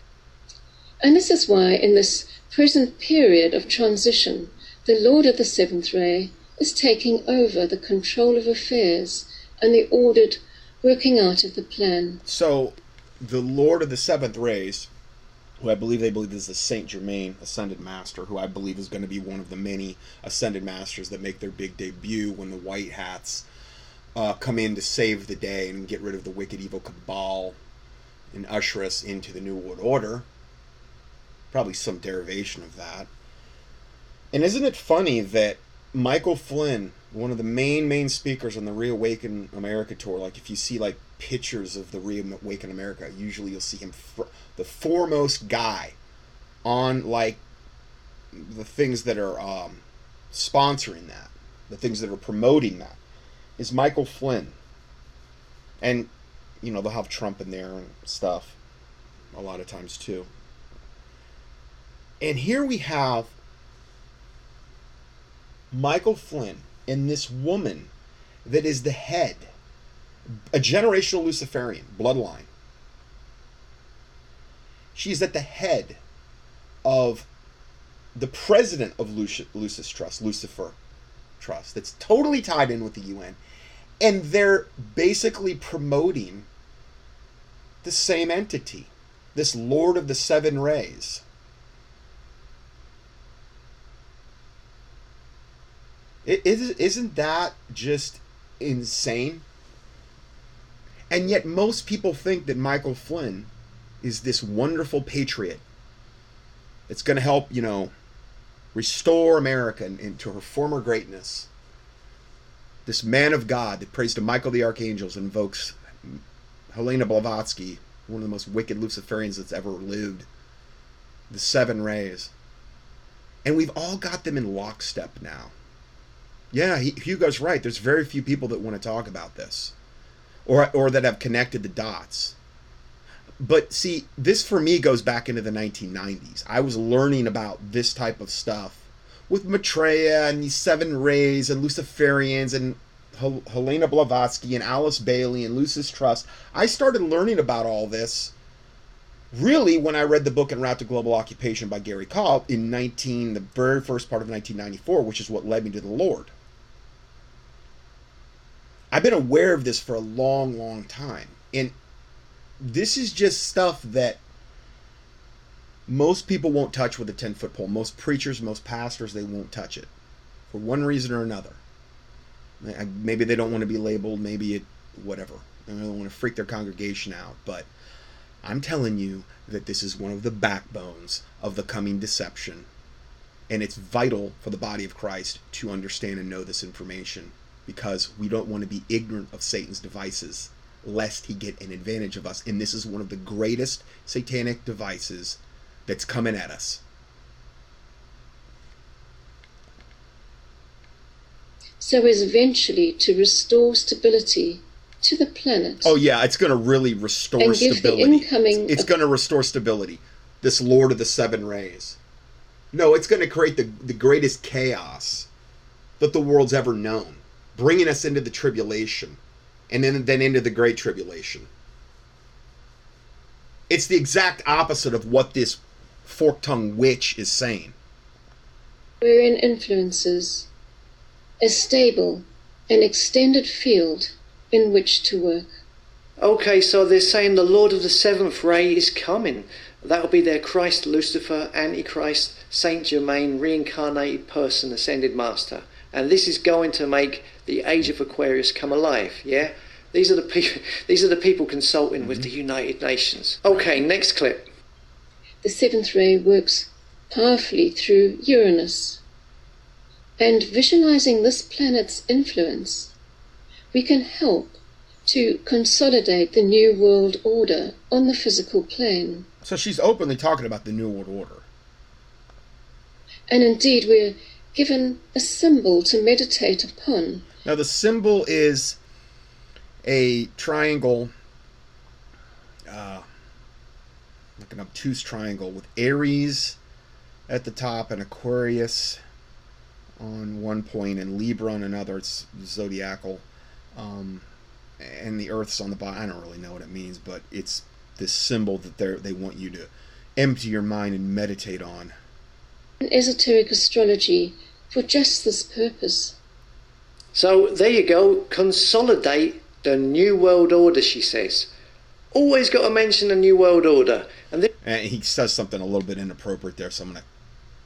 And this is why, in this present period of transition, the Lord of the Seventh Ray is taking over the control of affairs and the ordered working out of the plan. So, the Lord of the Seventh Rays, who I believe they believe is the Saint Germain Ascended Master, who I believe is going to be one of the many Ascended Masters that make their big debut when the White Hats uh, come in to save the day and get rid of the wicked, evil cabal and usher us into the New World Order. Probably some derivation of that. And isn't it funny that Michael Flynn, one of the main main speakers on the Reawaken America tour, like if you see like pictures of the Reawaken America, usually you'll see him fr- the foremost guy on like the things that are um, sponsoring that, the things that are promoting that, is Michael Flynn. And you know they'll have Trump in there and stuff, a lot of times too. And here we have Michael Flynn and this woman that is the head, a generational Luciferian bloodline. She's at the head of the president of Lucis Trust, Lucifer Trust, that's totally tied in with the UN. And they're basically promoting the same entity, this Lord of the Seven Rays. It, isn't that just insane? And yet, most people think that Michael Flynn is this wonderful patriot that's going to help, you know, restore America into her former greatness. This man of God that prays to Michael the Archangel and invokes Helena Blavatsky, one of the most wicked Luciferians that's ever lived. The Seven Rays. And we've all got them in lockstep now. Yeah, Hugo's right. There's very few people that want to talk about this, or or that have connected the dots. But see, this for me goes back into the 1990s. I was learning about this type of stuff with Maitreya and the Seven Rays and Luciferians and Hel- Helena Blavatsky and Alice Bailey and Lucis Trust. I started learning about all this really when I read the book En Route to Global Occupation by Gary Kah in 19 the very first part of 1994, which is what led me to the Lord. I've been aware of this for a long, long time. And this is just stuff that most people won't touch with a 10 foot pole. Most preachers, most pastors, they won't touch it for one reason or another. Maybe they don't want to be labeled, maybe it, whatever. They don't want to freak their congregation out. But I'm telling you that this is one of the backbones of the coming deception. And it's vital for the body of Christ to understand and know this information because we don't want to be ignorant of Satan's devices lest he get an advantage of us. And this is one of the greatest satanic devices that's coming at us. So as eventually to restore stability to the planet. Oh yeah, it's going to really restore and stability. Incoming it's, going to restore stability. This Lord of the Seven Rays. No, it's going to create the the greatest chaos that the world's ever known bringing us into the tribulation and then, then into the great tribulation. It's the exact opposite of what this fork tongued witch is saying. Wherein influences a stable and extended field in which to work. Okay, so they're saying the Lord of the Seventh Ray is coming. That'll be their Christ, Lucifer, Antichrist, Saint Germain, reincarnated person, ascended master. And this is going to make the age of Aquarius come alive. Yeah, these are the people. These are the people consulting mm-hmm. with the United Nations. Okay, next clip. The seventh ray works powerfully through Uranus, and visualizing this planet's influence, we can help to consolidate the new world order on the physical plane. So she's openly talking about the new world order. And indeed, we're given a symbol to meditate upon. Now, the symbol is a triangle, uh, like an obtuse triangle with Aries at the top and Aquarius on one point and Libra on another. It's zodiacal. Um, and the Earth's on the bottom. I don't really know what it means, but it's this symbol that they they want you to empty your mind and meditate on. Esoteric astrology for just this purpose. So there you go. Consolidate the New World Order, she says. Always got to mention the New World Order. And, this- and he says something a little bit inappropriate there, so I'm going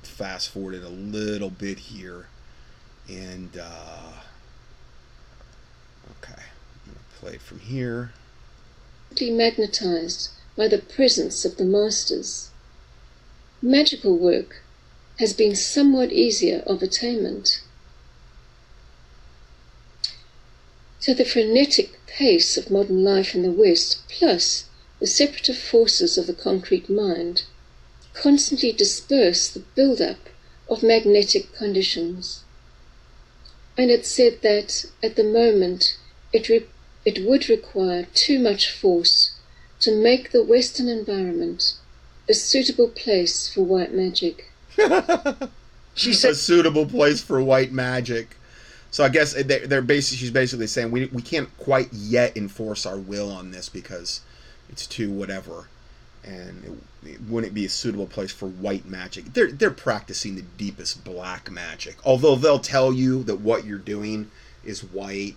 to fast forward it a little bit here. And, uh, okay, I'm going to play it from here. Magnetized by the presence of the masters. Magical work has been somewhat easier of attainment. So the frenetic pace of modern life in the West, plus the separative forces of the concrete mind, constantly disperse the build-up of magnetic conditions. And it said that at the moment it, re- it would require too much force to make the Western environment a suitable place for white magic. she said, a suitable place for white magic. So I guess they- they're basically she's basically saying we we can't quite yet enforce our will on this because it's too whatever, and it, it wouldn't be a suitable place for white magic. They're they're practicing the deepest black magic. Although they'll tell you that what you're doing is white.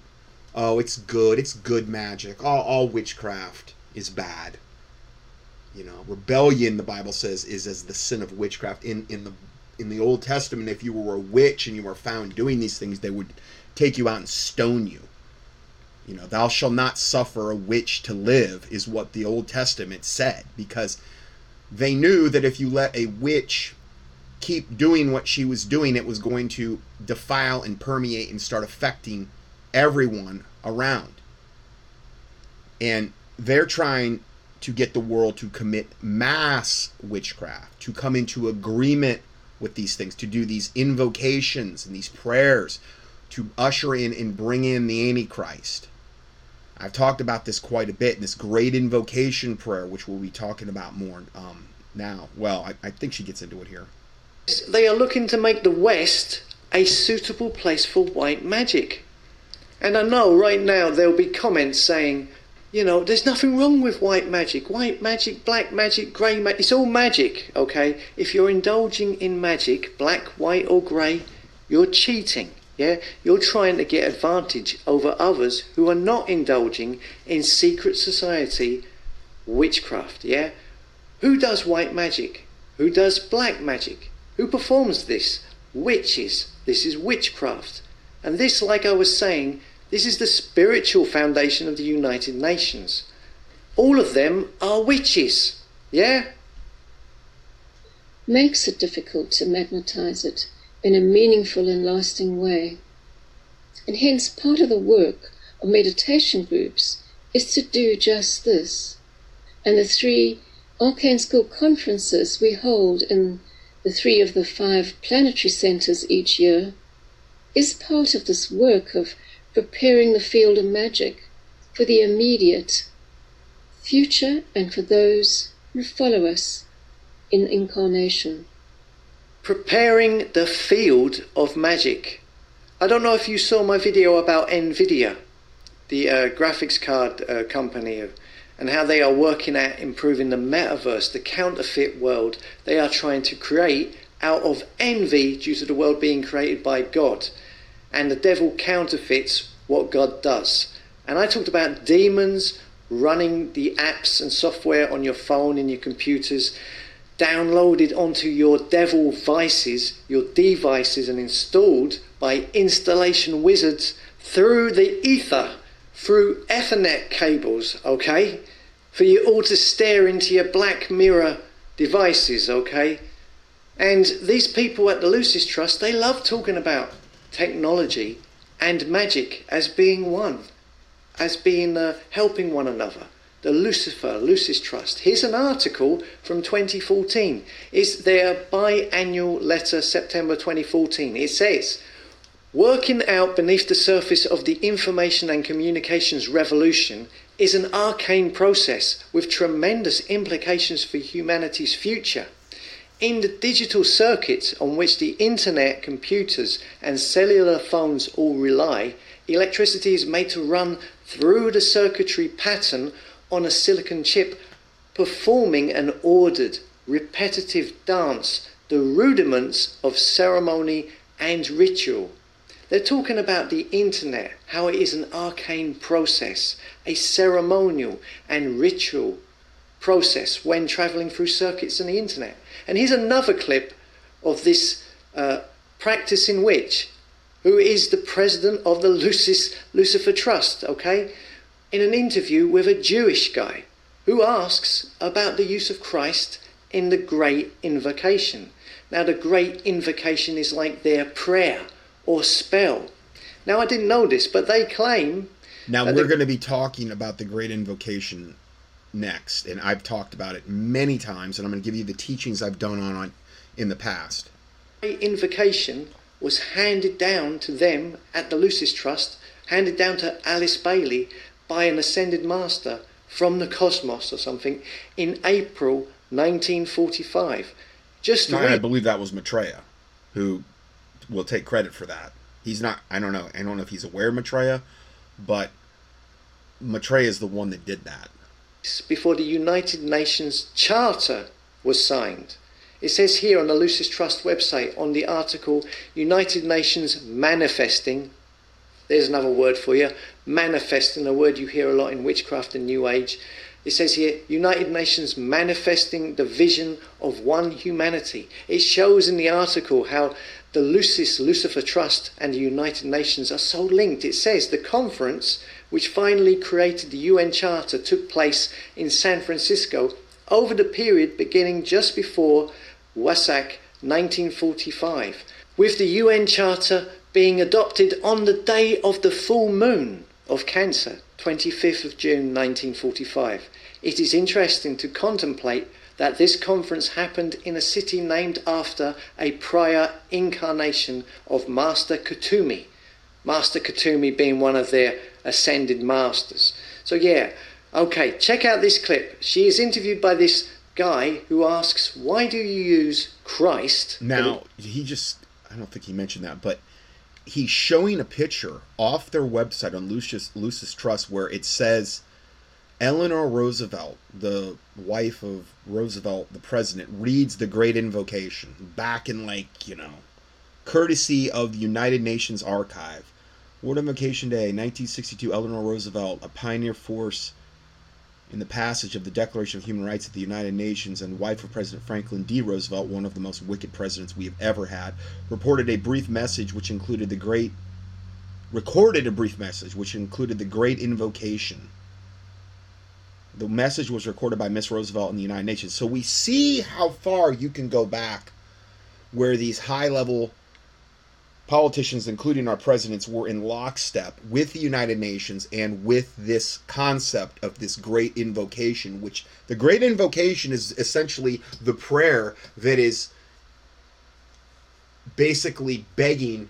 Oh, it's good. It's good magic. All all witchcraft is bad. You know, rebellion. The Bible says is as the sin of witchcraft. In in the in the Old Testament, if you were a witch and you were found doing these things, they would take you out and stone you. You know, thou shalt not suffer a witch to live, is what the Old Testament said, because they knew that if you let a witch keep doing what she was doing, it was going to defile and permeate and start affecting everyone around. And they're trying to get the world to commit mass witchcraft, to come into agreement with these things, to do these invocations and these prayers, to usher in and bring in the Antichrist. I've talked about this quite a bit this great invocation prayer, which we'll be talking about more um, now. Well, I, I think she gets into it here. they are looking to make the West a suitable place for white magic. And I know right now there'll be comments saying, you know, there's nothing wrong with white magic. White magic, black magic, grey magic, it's all magic, okay? If you're indulging in magic, black, white, or grey, you're cheating. Yeah, you're trying to get advantage over others who are not indulging in secret society witchcraft. Yeah, who does white magic? Who does black magic? Who performs this? Witches. This is witchcraft. And this, like I was saying, this is the spiritual foundation of the United Nations. All of them are witches. Yeah? Makes it difficult to magnetize it in a meaningful and lasting way. And hence, part of the work of meditation groups is to do just this. And the three Arcane School conferences we hold in the three of the five planetary centers each year is part of this work of preparing the field of magic for the immediate future and for those who follow us in incarnation. Preparing the field of magic. I don't know if you saw my video about Nvidia, the uh, graphics card uh, company, and how they are working at improving the metaverse, the counterfeit world they are trying to create out of envy due to the world being created by God. And the devil counterfeits what God does. And I talked about demons running the apps and software on your phone and your computers downloaded onto your devil vices, your devices, and installed by installation wizards through the ether, through Ethernet cables, okay? For you all to stare into your black mirror devices, okay? And these people at the Lucis Trust, they love talking about technology and magic as being one, as being uh, helping one another. the Lucifer, Lucis Trust. Here's an article from 2014. It's their biannual letter, September 2014. It says, Working out beneath the surface of the information and communications revolution is an arcane process with tremendous implications for humanity's future. In the digital circuits on which the internet, computers, and cellular phones all rely, electricity is made to run through the circuitry pattern on a silicon chip, performing an ordered, repetitive dance, the rudiments of ceremony and ritual. They're talking about the internet, how it is an arcane process, a ceremonial and ritual process when traveling through circuits on the internet. And here's another clip of this uh, practice in which, who is the president of the Lucis, Lucifer Trust, okay? in an interview with a Jewish guy who asks about the use of Christ in the Great Invocation. Now, the Great Invocation is like their prayer or spell. Now, I didn't know this, but they claim. Now, we're the, going to be talking about the Great Invocation next, and I've talked about it many times, and I'm going to give you the teachings I've done on it in the past. Invocation was handed down to them at the Lucis Trust, handed down to Alice Bailey by an ascended master from the cosmos or something in April 1945. Just no, I believe that was Maitreya, who will take credit for that. He's not. I don't know. I don't know if he's aware of Maitreya, but Maitreya is the one that did that. Before the United Nations Charter was signed. It says here on the Lucis Trust website on the article United Nations Manifesting there's another word for you. Manifesting, a word you hear a lot in witchcraft and New Age. It says here, United Nations manifesting the vision of one humanity. It shows in the article how the Lucis Lucifer Trust and the United Nations are so linked. It says the conference, which finally created the UN Charter, took place in San Francisco over the period beginning just before Wesak 1945. With the UN Charter being adopted on the day of the full moon of Cancer, 25th of June 1945. It is interesting to contemplate that this conference happened in a city named after a prior incarnation of Master Kuthumi. Master Kuthumi being one of their ascended masters. So, yeah, okay, check out this clip. She is interviewed by this guy who asks, Why do you use Christ? Now, he just, I don't think he mentioned that, but he's showing a picture off their website on Lucius, Lucis Trust where it says Eleanor Roosevelt, the wife of Roosevelt, the president, reads the Great Invocation back in, like, you know, courtesy of the United Nations Archive. World Invocation Day, 1962, Eleanor Roosevelt, a pioneer force in the passage of the Declaration of Human Rights of the United Nations and wife of President Franklin D. Roosevelt, one of the most wicked presidents we have ever had, reported a brief message which included the great recorded a brief message which included the great invocation. The message was recorded by Miss Roosevelt in the United Nations. So we see how far you can go back where these high level politicians, including our presidents, were in lockstep with the United Nations and with this concept of this great invocation, which the great invocation is essentially the prayer that is basically begging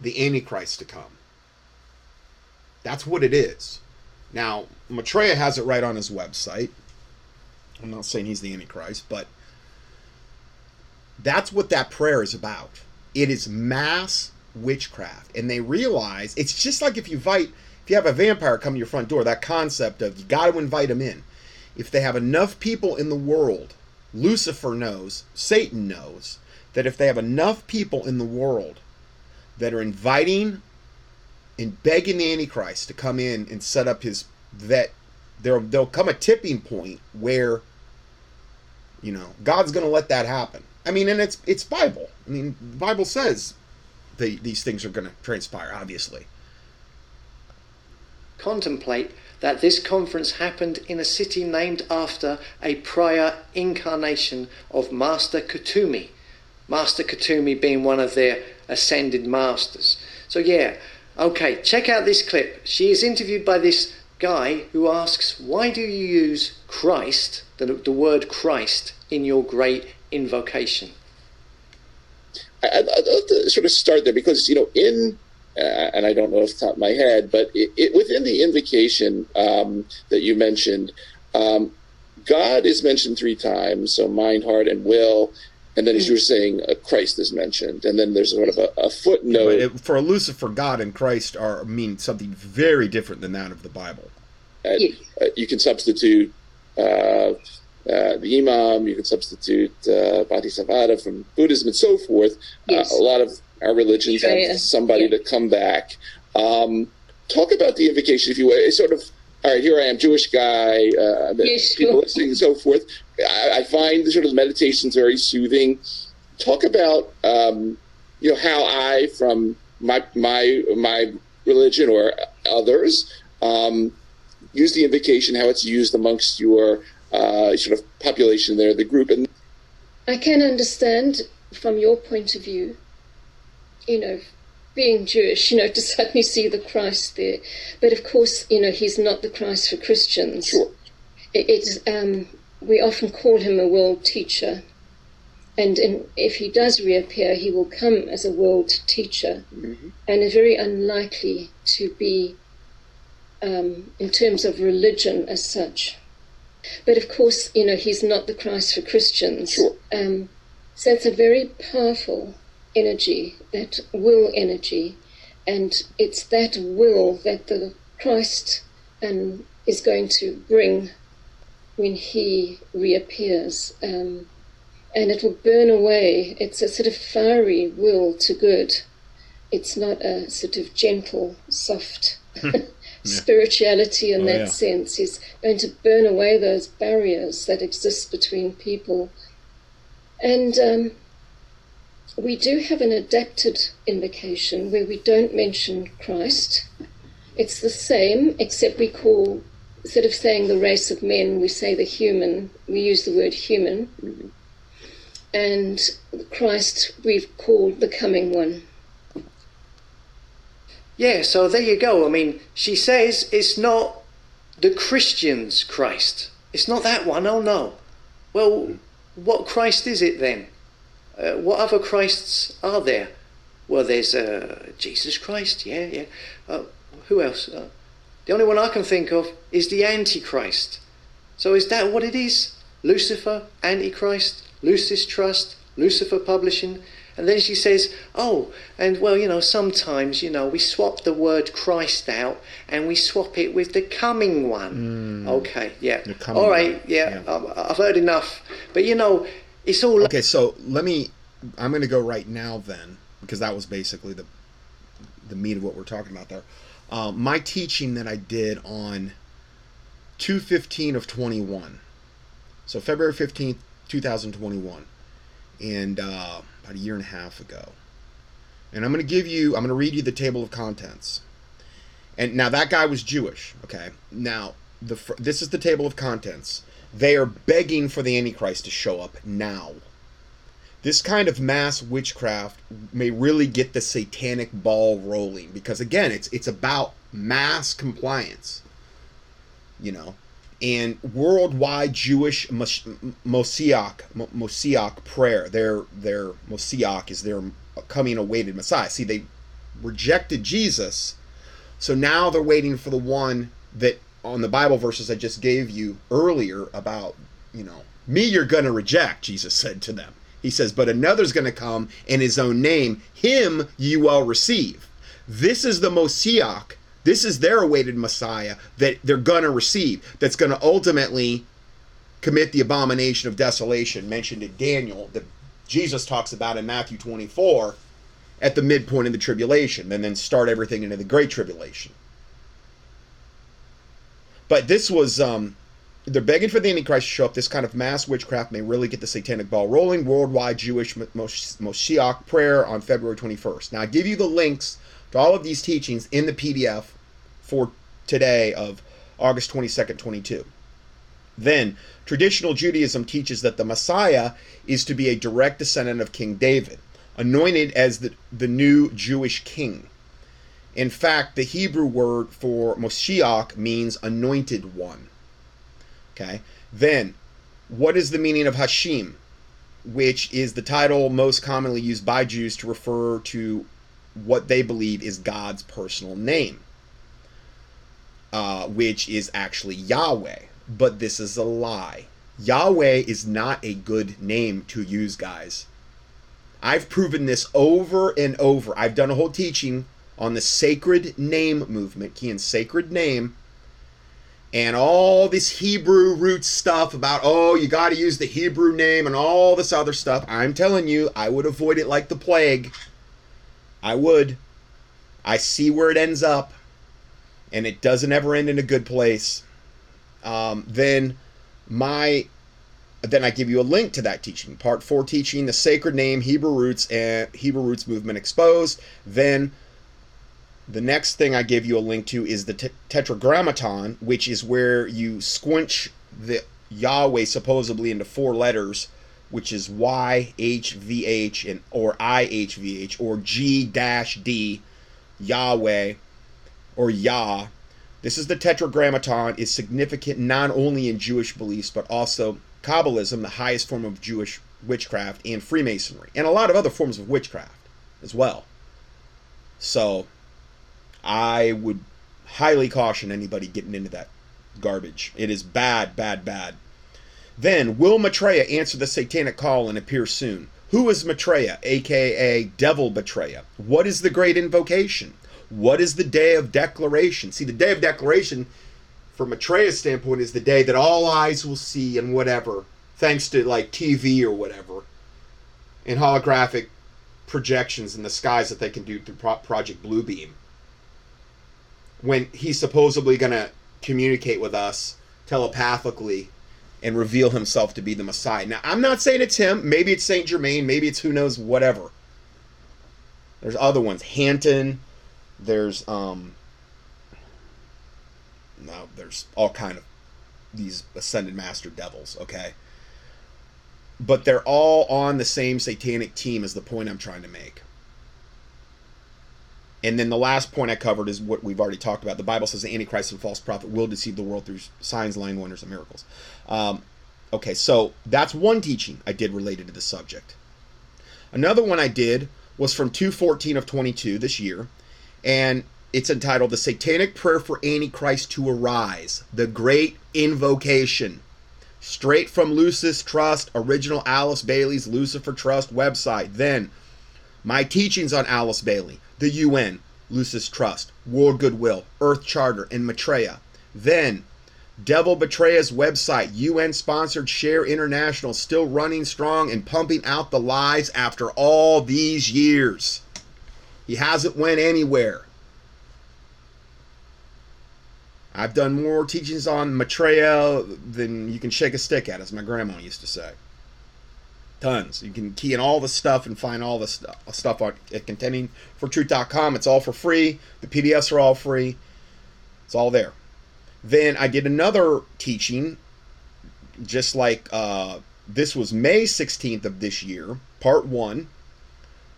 the Antichrist to come. That's what it is. Now, Maitreya has it right on his website. I'm not saying he's the Antichrist, but that's what that prayer is about. It is mass witchcraft. And they realize it's just like if you invite, if you have a vampire come to your front door, that concept of you got to invite them in. If they have enough people in the world, Lucifer knows, Satan knows, that if they have enough people in the world that are inviting and begging the Antichrist to come in and set up his, that there, there'll come a tipping point where, you know, God's going to let that happen I mean, and it's it's Bible. I mean, the Bible says the, these things are going to transpire, obviously. Contemplate that this conference happened in a city named after a prior incarnation of Master Kuthumi. Master Kuthumi being one of their ascended masters. So, yeah, okay, check out this clip. She is interviewed by this guy who asks, Why do you use Christ, the, the word Christ, in your great invocation? I'd, I'd love to sort of start there because, you know, in uh, and I don't know off the top of my head, but it, it, within the invocation um, that you mentioned, um, God is mentioned three times, so mind, heart, and will. And then, as you were saying, uh, Christ is mentioned, and then there's sort of a, a footnote. Yeah, it, for Lucifer, God and Christ are mean something very different than that of the Bible. Uh, you can substitute uh, uh, the Imam, you can substitute uh, Bodhisattva from Buddhism, and so forth. Yes. a lot of our religions have somebody yeah. to come back. Um, talk about the invocation, if you will. It's sort of all right, here I am, Jewish guy, uh, yes, people sure. listening and so forth. I, I, find the sort of meditations very soothing. Talk about, um, you know, how I, from my my my religion or others, um, use the invocation, how it's used amongst your uh, sort of population there, the group. And I can understand from your point of view, you know, being Jewish, you know, to suddenly see the Christ there. But of course, you know, he's not the Christ for Christians. Sure. It, it's um, we often call him a world teacher, and in, if he does reappear, he will come as a world teacher, mm-hmm. and is very unlikely to be, um, in terms of religion as such. But of course, you know, he's not the Christ for Christians. Sure. Um, so it's a very powerful energy, that will energy, and it's that will that the Christ um, is going to bring when he reappears. Um, and it will burn away. It's a sort of fiery will to good. It's not a sort of gentle, soft spirituality in oh, that yeah. sense. He's going to burn away those barriers that exist between people. And um, we do have an adapted invocation where we don't mention Christ. It's the same, except we call, instead of saying the race of men, we say the human, we use the word human. Mm-hmm. And Christ we've called the coming one. Yeah, so there you go. I mean, she says it's not the Christian's Christ. It's not that one. Oh no. Well, what Christ is it then? Uh, what other Christs are there? Well, there's uh, Jesus Christ, yeah, yeah. Uh, who else? Uh, the only one I can think of is the Antichrist. So is that what it is? Lucifer, Antichrist, Lucis Trust, Lucifer Publishing. And then she says, oh, and well, you know, sometimes, you know, we swap the word Christ out and we swap it with the coming one. Mm. Okay, yeah. All right, one. yeah, yeah. I've heard enough. But, you know, it's all okay. So let me. I'm going to go right now then, because that was basically the the meat of what we're talking about there. Um, my teaching that I did on 215 of 21. So February 15th, 2021, and uh, about a year and a half ago. And I'm going to give you. I'm going to read you the table of contents. And now that guy was Jewish. Okay. Now the this is the table of contents. They are begging for the Antichrist to show up now. This kind of mass witchcraft may really get the satanic ball rolling because again, it's it's about mass compliance. You know, and worldwide Jewish Moshiach Moshiach prayer. Their their Moshiach is their coming awaited Messiah. See, they rejected Jesus, so now they're waiting for the one that on the Bible verses I just gave you earlier about, you know, me you're to reject, Jesus said to them. He says, but another's to come in his own name, him you will receive. This is the Moshiach. This is their awaited Messiah that they're going to receive, that's going to ultimately commit the abomination of desolation mentioned in Daniel that Jesus talks about in Matthew 24 at the midpoint of the tribulation and then start everything into the great tribulation. But this was um, they're begging for the Antichrist to show up. This kind of mass witchcraft may really get the satanic ball rolling. Worldwide Jewish Moshiach prayer on February 21st. Now, I give you the links to all of these teachings in the PDF for today of August 22nd, 22. Then, traditional Judaism teaches that the Messiah is to be a direct descendant of King David, anointed as the, the new Jewish king. In fact, the Hebrew word for Moshiach means anointed one. Okay. Then, what is the meaning of HaShem, which is the title most commonly used by Jews to refer to what they believe is God's personal name, uh, which is actually Yahweh. But this is a lie. Yahweh is not a good name to use, guys. I've proven this over and over. I've done a whole teaching on the sacred name movement, in sacred name, and all this Hebrew root stuff about, oh, you got to use the Hebrew name and all this other stuff. I'm telling you, I would avoid it like the plague. I would. I see where it ends up, and it doesn't ever end in a good place. Um, then my then I give you a link to that teaching. Part four teaching, the sacred name, Hebrew roots, and Hebrew roots movement exposed. Then the next thing I give you a link to is the te- Tetragrammaton, which is where you squinch the Yahweh supposedly into four letters, which is Y H V H and or I H V H or G dash D Yahweh or Yah. This is the Tetragrammaton is significant not only in Jewish beliefs but also Kabbalism, the highest form of Jewish witchcraft, and Freemasonry, and a lot of other forms of witchcraft as well. So, I would highly caution anybody getting into that garbage. It is bad, bad, bad. Then, will Maitreya answer the satanic call and appear soon? Who is Maitreya, aka Devil Betrayer? What is the great invocation? What is the day of declaration? See, the day of declaration from Maitreya's standpoint, is the day that all eyes will see and whatever, thanks to like TV or whatever, and holographic projections in the skies that they can do through Pro- Project Bluebeam. When he's supposedly going to communicate with us telepathically and reveal himself to be the Messiah. Now, I'm not saying it's him. Maybe it's Saint Germain. Maybe it's who knows, whatever. There's other ones. Hanton. There's um, now there's all kind of these ascended master devils, okay? But they're all on the same satanic team is the point I'm trying to make. And then the last point I covered is what we've already talked about. The Bible says the Antichrist and false prophet will deceive the world through signs, lying wonders, and miracles. Um, okay, so that's one teaching I did related to the subject. Another one I did was from 214 of 22 this year, and it's entitled The Satanic Prayer for Antichrist to Arise, the Great Invocation. Straight from Lucis Trust, original Alice Bailey's Lucifer Trust website. Then, my teachings on Alice Bailey, the UN, Lucis Trust, World Goodwill, Earth Charter, and Maitreya. Then, Devil Betraya's website, UN sponsored Share International, still running strong and pumping out the lies after all these years. He hasn't went anywhere. I've done more teachings on Maitreya than you can shake a stick at, as my grandma used to say. Tons. You can key in all the stuff and find all the st- stuff on, at contendingfortruth.com. It's all for free. The PDFs are all free. It's all there. Then I did another teaching, just like uh, this was May 16th of this year, part one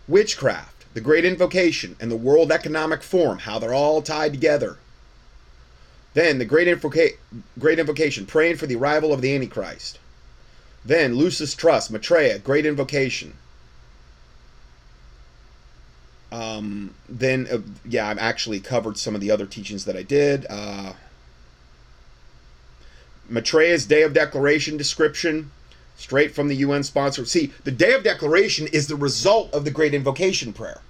Witchcraft, the Great Invocation, and the World Economic Forum, how they're all tied together. Then the great, invoca- great invocation, praying for the arrival of the Antichrist. Then Lucis Trust, Maitreya, great invocation. Um, then, uh, yeah, I've actually covered some of the other teachings that I did. Uh, Maitreya's Day of Declaration description, straight from the UN sponsor. See, the Day of Declaration is the result of the Great Invocation prayer.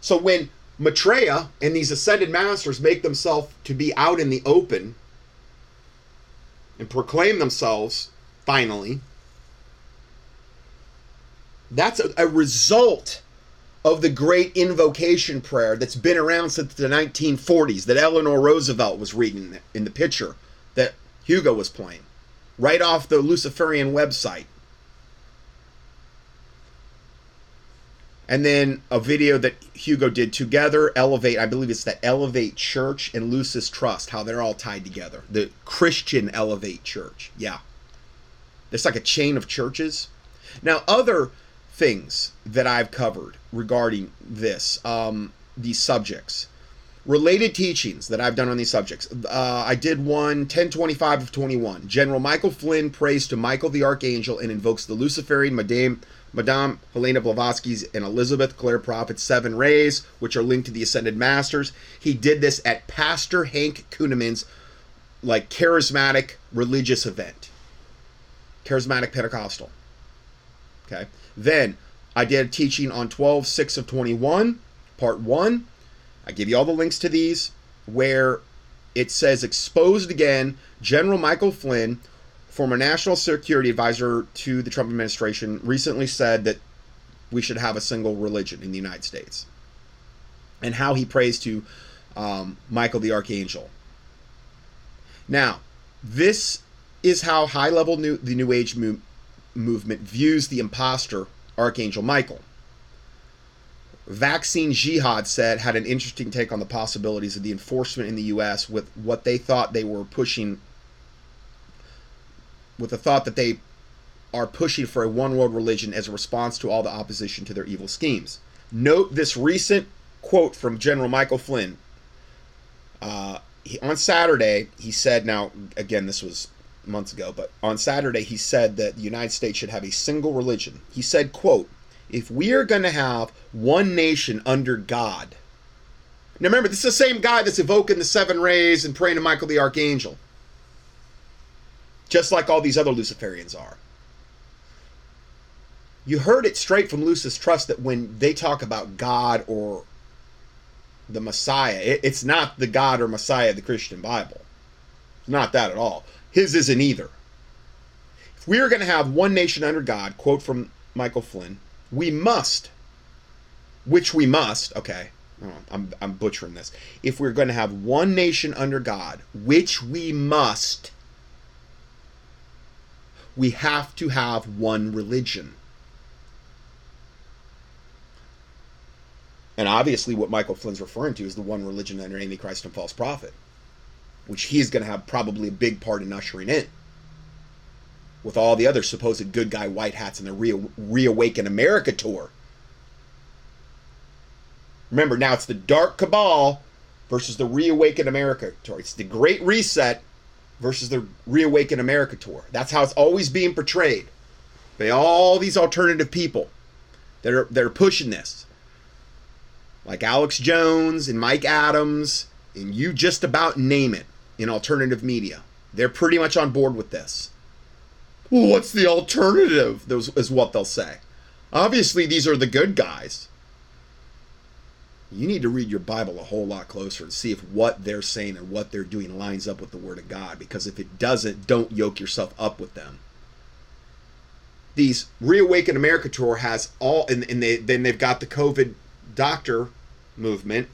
So when Maitreya and these ascended masters make themselves to be out in the open and proclaim themselves finally. That's a, a, result of the great invocation prayer that's been around since the 1940s that Eleanor Roosevelt was reading in the picture that Hugo was playing right off the Luciferian website. And then a video that Hugo did together, Elevate, I believe it's the Elevate Church and Lucis Trust, how they're all tied together. The Christian Elevate Church. Yeah. There's like a chain of churches. Now, other things that I've covered regarding this, um, these subjects. Related teachings that I've done on these subjects. Uh, I did one 1025 of 21. General Michael Flynn prays to Michael the Archangel and invokes the Luciferian Madame, Madame Helena Blavatsky's and Elizabeth Clare Prophet's seven rays, which are linked to the Ascended Masters. He did this at Pastor Hank Kunneman's like charismatic religious event. Charismatic Pentecostal. Okay. Then I did a teaching on 12 6 of 21, part 1. I give you all the links to these where it says exposed again General Michael Flynn, former national security advisor to the Trump administration, recently said that we should have a single religion in the United States. And how he prays to um, Michael the Archangel. Now, this is how high level new, the New Age mo- movement views the impostor Archangel Michael. Vaccine Jihad said had an interesting take on the possibilities of the enforcement in the U.S. with what they thought they were pushing, with the thought that they are pushing for a one world religion as a response to all the opposition to their evil schemes. Note this recent quote from General Michael Flynn. Uh, he, on Saturday, he said, now, again, this was months ago, but on Saturday he said that the United States should have a single religion. He said, quote, if we are going to have one nation under God. Now remember, this is the same guy that's evoking the seven rays and praying to Michael the Archangel. Just like all these other Luciferians are. You heard it straight from Lucis Trust that when they talk about God or the Messiah, it's not the God or Messiah of the Christian Bible. not that at all. His isn't either. If we are going to have one nation under God, quote from Michael Flynn, we must, which we must, okay, I'm, I'm butchering this. If we're going to have one nation under God, which we must, we have to have one religion. And obviously, what Michael Flynn's referring to is the one religion under Antichrist and false prophet which he's going to have probably a big part in ushering in. With all the other supposed good guy white hats in the Re- Reawaken America tour. Remember, now it's the Dark Cabal versus the Reawaken America tour. It's the Great Reset versus the Reawaken America tour. That's how it's always being portrayed by all these alternative people that are that are pushing this, like Alex Jones and Mike Adams, and you just about name it in alternative media. They're pretty much on board with this. Well, what's the alternative? Those is what they'll say. Obviously, these are the good guys. You need to read your Bible a whole lot closer and see if what they're saying and what they're doing lines up with the Word of God. Because if it doesn't, don't yoke yourself up with them. These Reawaken America tour has all, and, and they, then they've got the COVID doctor movement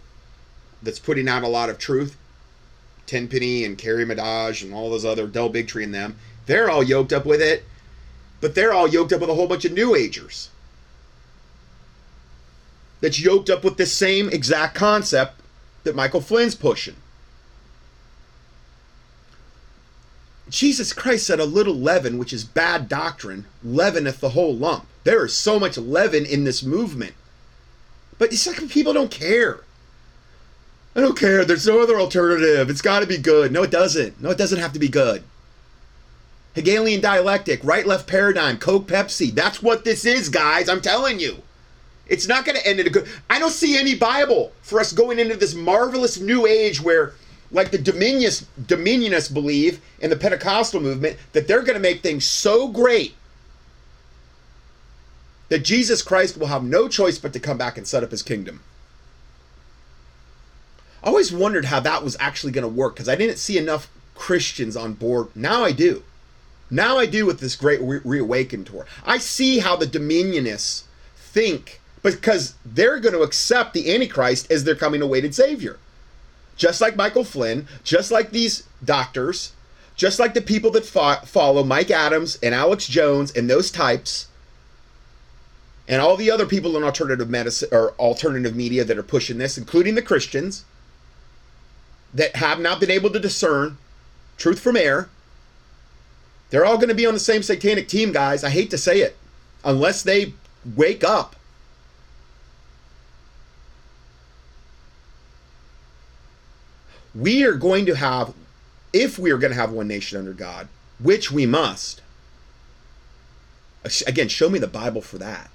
that's putting out a lot of truth. Tenpenny and Carrie Madej and all those other Del Bigtree and them, they're all yoked up with it, but they're all yoked up with a whole bunch of New Agers that's yoked up with the same exact concept that Michael Flynn's pushing. Jesus Christ said a little leaven, which is bad doctrine, leaveneth the whole lump. There is so much leaven in this movement. But it's like people don't care. I don't care. There's no other alternative. It's got to be good. No, it doesn't. No, it doesn't have to be good. Hegelian dialectic, right left paradigm, Coke Pepsi. That's what this is, guys. I'm telling you. It's not going to end in a good. I don't see any Bible for us going into this marvelous new age where, like the Dominionists, Dominionists believe in the Pentecostal movement, that they're going to make things so great that Jesus Christ will have no choice but to come back and set up his kingdom. I always wondered how that was actually going to work because I didn't see enough Christians on board. Now I do. Now I do with this great re- reawaken tour. I see how the Dominionists think because they're going to accept the Antichrist as their coming awaited Savior. Just like Michael Flynn, just like these doctors, just like the people that fo- follow Mike Adams and Alex Jones and those types, and all the other people in alternative medicine or alternative media that are pushing this, including the Christians that have not been able to discern truth from error. They're all going to be on the same satanic team, guys. I hate to say it. Unless they wake up. We are going to have, if we are going to have one nation under God, which we must. Again, show me the Bible for that.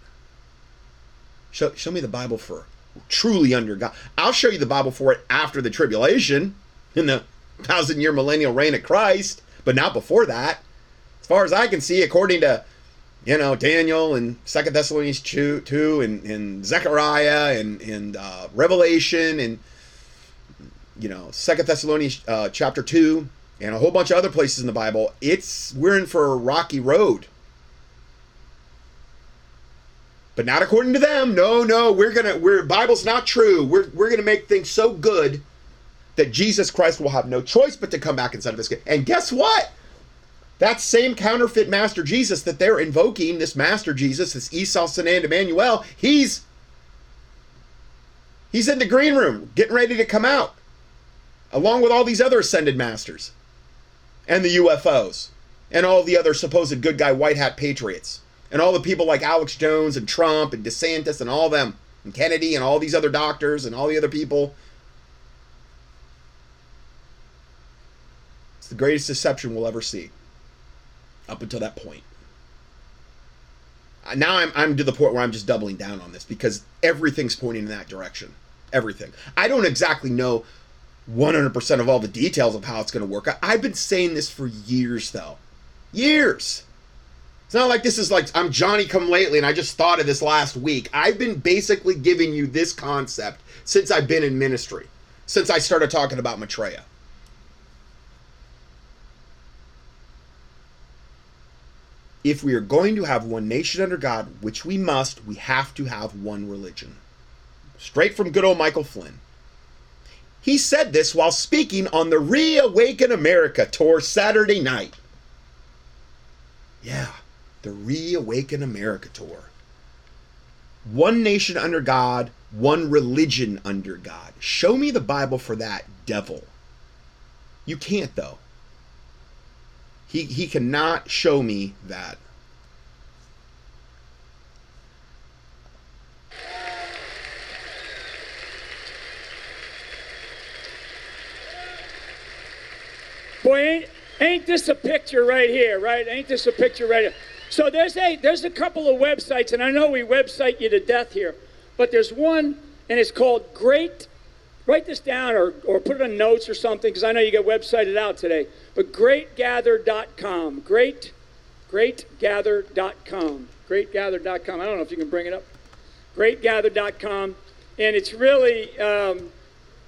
Show, show me the Bible for truly under God. I'll show you the Bible for it after the tribulation in the thousand year millennial reign of Christ, but not before that. As far as I can see, according to you know Daniel and Second Thessalonians two, two and, and Zechariah and and uh, Revelation and you know Second Thessalonians uh, chapter two and a whole bunch of other places in the Bible, it's we're in for a rocky road. But not according to them. No, no, we're gonna we're Bible's not true. We're we're gonna make things so good that Jesus Christ will have no choice but to come back set up his And guess what? That same counterfeit Master Jesus that they're invoking, this Master Jesus, this Esau Sanan Emmanuel, he's he's in the green room getting ready to come out, along with all these other ascended masters and the UFOs and all the other supposed good guy white hat patriots and all the people like Alex Jones and Trump and DeSantis and all them and Kennedy and all these other doctors and all the other people. It's the greatest deception we'll ever see. Up until that point. Uh, now I'm, I'm to the point where I'm just doubling down on this because everything's pointing in that direction. Everything. I don't exactly know 100% of all the details of how it's going to work. I, I've been saying this for years, though. Years. It's not like this is like I'm Johnny come lately and I just thought of this last week. I've been basically giving you this concept since I've been in ministry, since I started talking about Maitreya. If we are going to have one nation under God, which we must, we have to have one religion. Straight from good old Michael Flynn. He said this while speaking on the Reawaken America tour Saturday night. Yeah the Reawaken America Tour. One nation under God, one religion under God. Show me the Bible for that, devil. You can't, though. He, he cannot show me that. Boy, ain't, ain't this a picture right here, right? Ain't this a picture right here? So there's a there's a couple of websites, and I know we website you to death here, but there's one, and it's called Great. Write this down or, or put it on notes or something, because I know you get websited out today. But greatgather.com. Great, greatgather.com. Greatgather.com. I don't know if you can bring it up. Greatgather.com. And it's really um,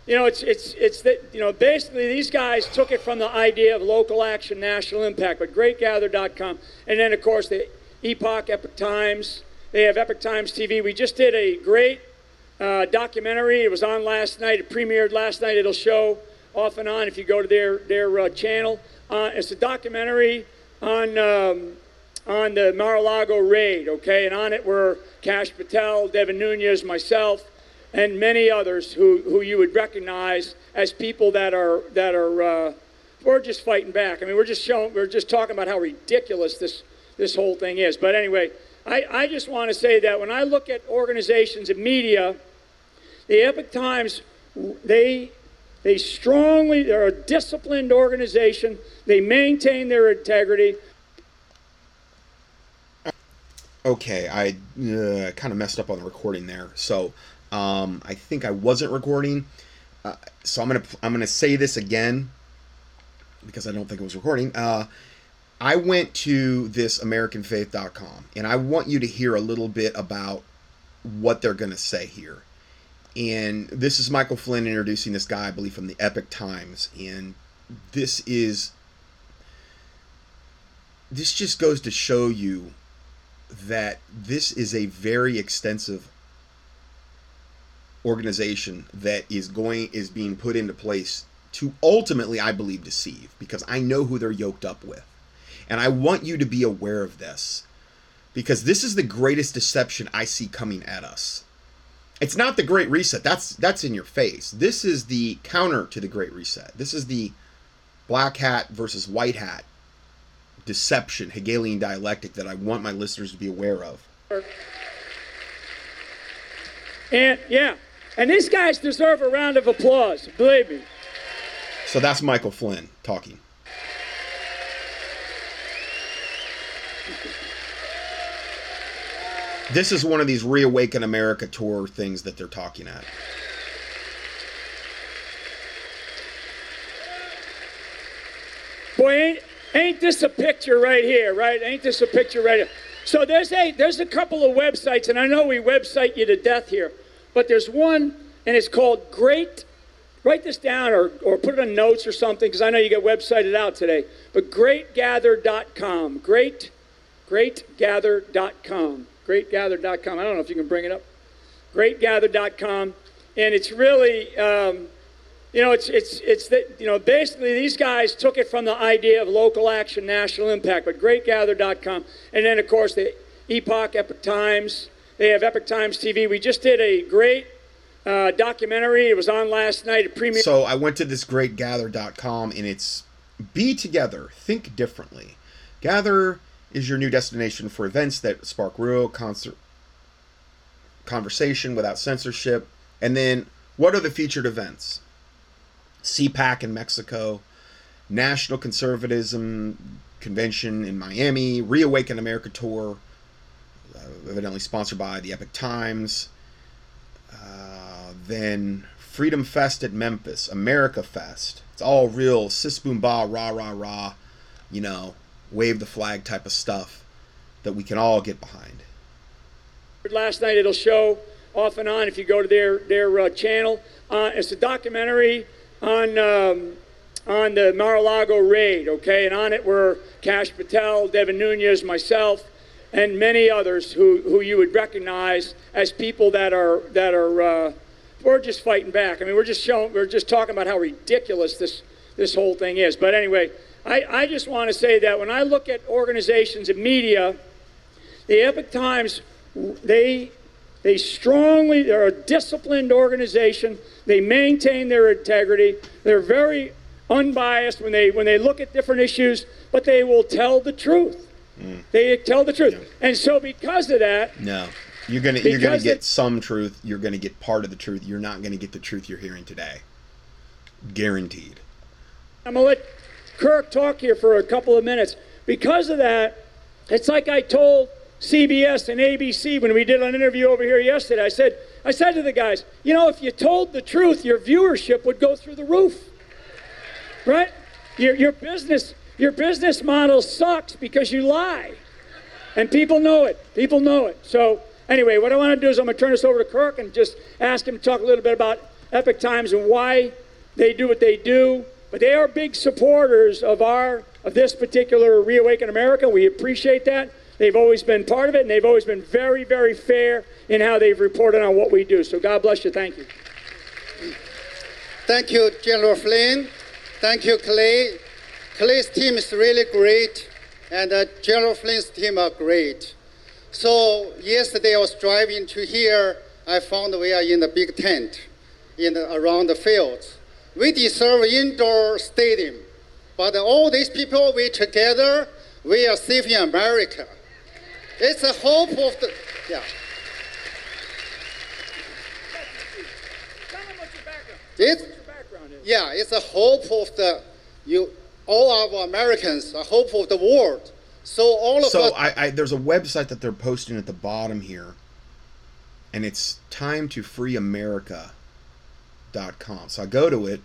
you know, it's it's it's that you know basically these guys took it from the idea of local action, national impact. But GreatGather.com, and then of course the Epoch, Epoch Times. They have Epoch Times TV. We just did a great uh, documentary. It was on last night. It premiered last night. It'll show off and on if you go to their their uh, channel. Uh, it's a documentary on um, on the Mar-a-Lago raid. Okay, and on it were Kash Patel, Devin Nunes, myself and many others who, who you would recognize as people that are that are uh, we're just fighting back. I mean, we're just showing we're just talking about how ridiculous this this whole thing is. But anyway, I, I just want to say that when I look at organizations and media, the Epoch Times they they strongly they're a disciplined organization. They maintain their integrity. Okay, I uh, kind of messed up on the recording there. So um, I think I wasn't recording, uh, so I'm gonna I'm gonna say this again because I don't think it was recording. Uh, I went to this AmericanFaith.com, and I want you to hear a little bit about what they're gonna say here. And this is Michael Flynn introducing this guy, I believe, from the Epoch Times, and this is this just goes to show you that this is a very extensive organization that is going is being put into place to ultimately I believe deceive because I know who they're yoked up with. And I want you to be aware of this because this is the greatest deception I see coming at us. It's not the great reset. That's that's in your face. This is the counter to the great reset. This is the black hat versus white hat deception, Hegelian dialectic that I want my listeners to be aware of. And yeah, and these guys deserve a round of applause, believe me. So that's Michael Flynn talking. This is one of these Reawaken America tour things that they're talking at. Boy, ain't, ain't this a picture right here, right? Ain't this a picture right here? So there's a there's a couple of websites, and I know we website you to death here, but there's one, and it's called Great. Write this down or, or put it on notes or something, because I know you get websited out today. But greatgather.com. Great, greatgather.com greatgather.com. I don't know if you can bring it up. Greatgather.com. And it's really, um, you know, it's, it's, it's that, you know, basically these guys took it from the idea of local action, national impact, but greatgather.com. And then, of course, the Epoch, Epoch Times. They have Epoch Times TV. We just did a great uh, documentary. It was on last night at Premiere. So I went to this greatgather.com and it's be together, think differently. Gather is your new destination for events that spark real concert conversation without censorship. And then, what are the featured events? CPAC in Mexico, National Conservatism Convention in Miami, Reawaken America Tour, evidently sponsored by the Epoch Times. Uh, then Freedom Fest at Memphis, America Fest. It's all real sis boom ba rah rah rah, you know, wave the flag type of stuff that we can all get behind. Last night it'll show off and on if you go to their their uh, channel. Uh, it's a documentary on um, on the Mar-a-Lago raid. Okay, and on it were Kash Patel, Devin Nunes, myself, and many others who, who you would recognize as people that are that are uh, we're just fighting back. I mean, we're just showing we're just talking about how ridiculous this this whole thing is. But anyway, I, I just want to say that when I look at organizations and media, the Epoch Times, they, they strongly, they're a disciplined organization. They maintain their integrity. They're very unbiased when they, when they look at different issues, but they will tell the truth. Mm. They tell the truth. Yeah. And so because of that, no. You're gonna you're gonna get some truth. You're gonna get part of the truth. You're not gonna get the truth you're hearing today. Guaranteed. I'm gonna let Kirk talk here for a couple of minutes. Because of that, it's like I told CBS and ABC when we did an interview over here yesterday. I said, I said to the guys, you know, if you told the truth, your viewership would go through the roof. Right? Your, your business your business model sucks because you lie. And people know it. People know it. So anyway, what I want to do is I'm going to turn this over to Kirk and just ask him to talk a little bit about Epoch Times and why they do what they do. But they are big supporters of our of this particular Reawaken America. We appreciate that. They've always been part of it, and they've always been very, very fair in how they've reported on what we do. So God bless you. Thank you. Thank you, General Flynn. Thank you, Clay. Clay's team is really great, and uh, General Flynn's team are great. So yesterday I was driving to here. I found we are in the big tent in the, around the fields. We deserve indoor stadium, but all these people, we together, we are saving America. It's a hope of the, yeah. It's, yeah, it's a hope of the, you, all of Americans, a hope of the world. So all of so us. So I, I, there's a website that they're posting at the bottom here, and it's time to free America Dot com. So I go to it,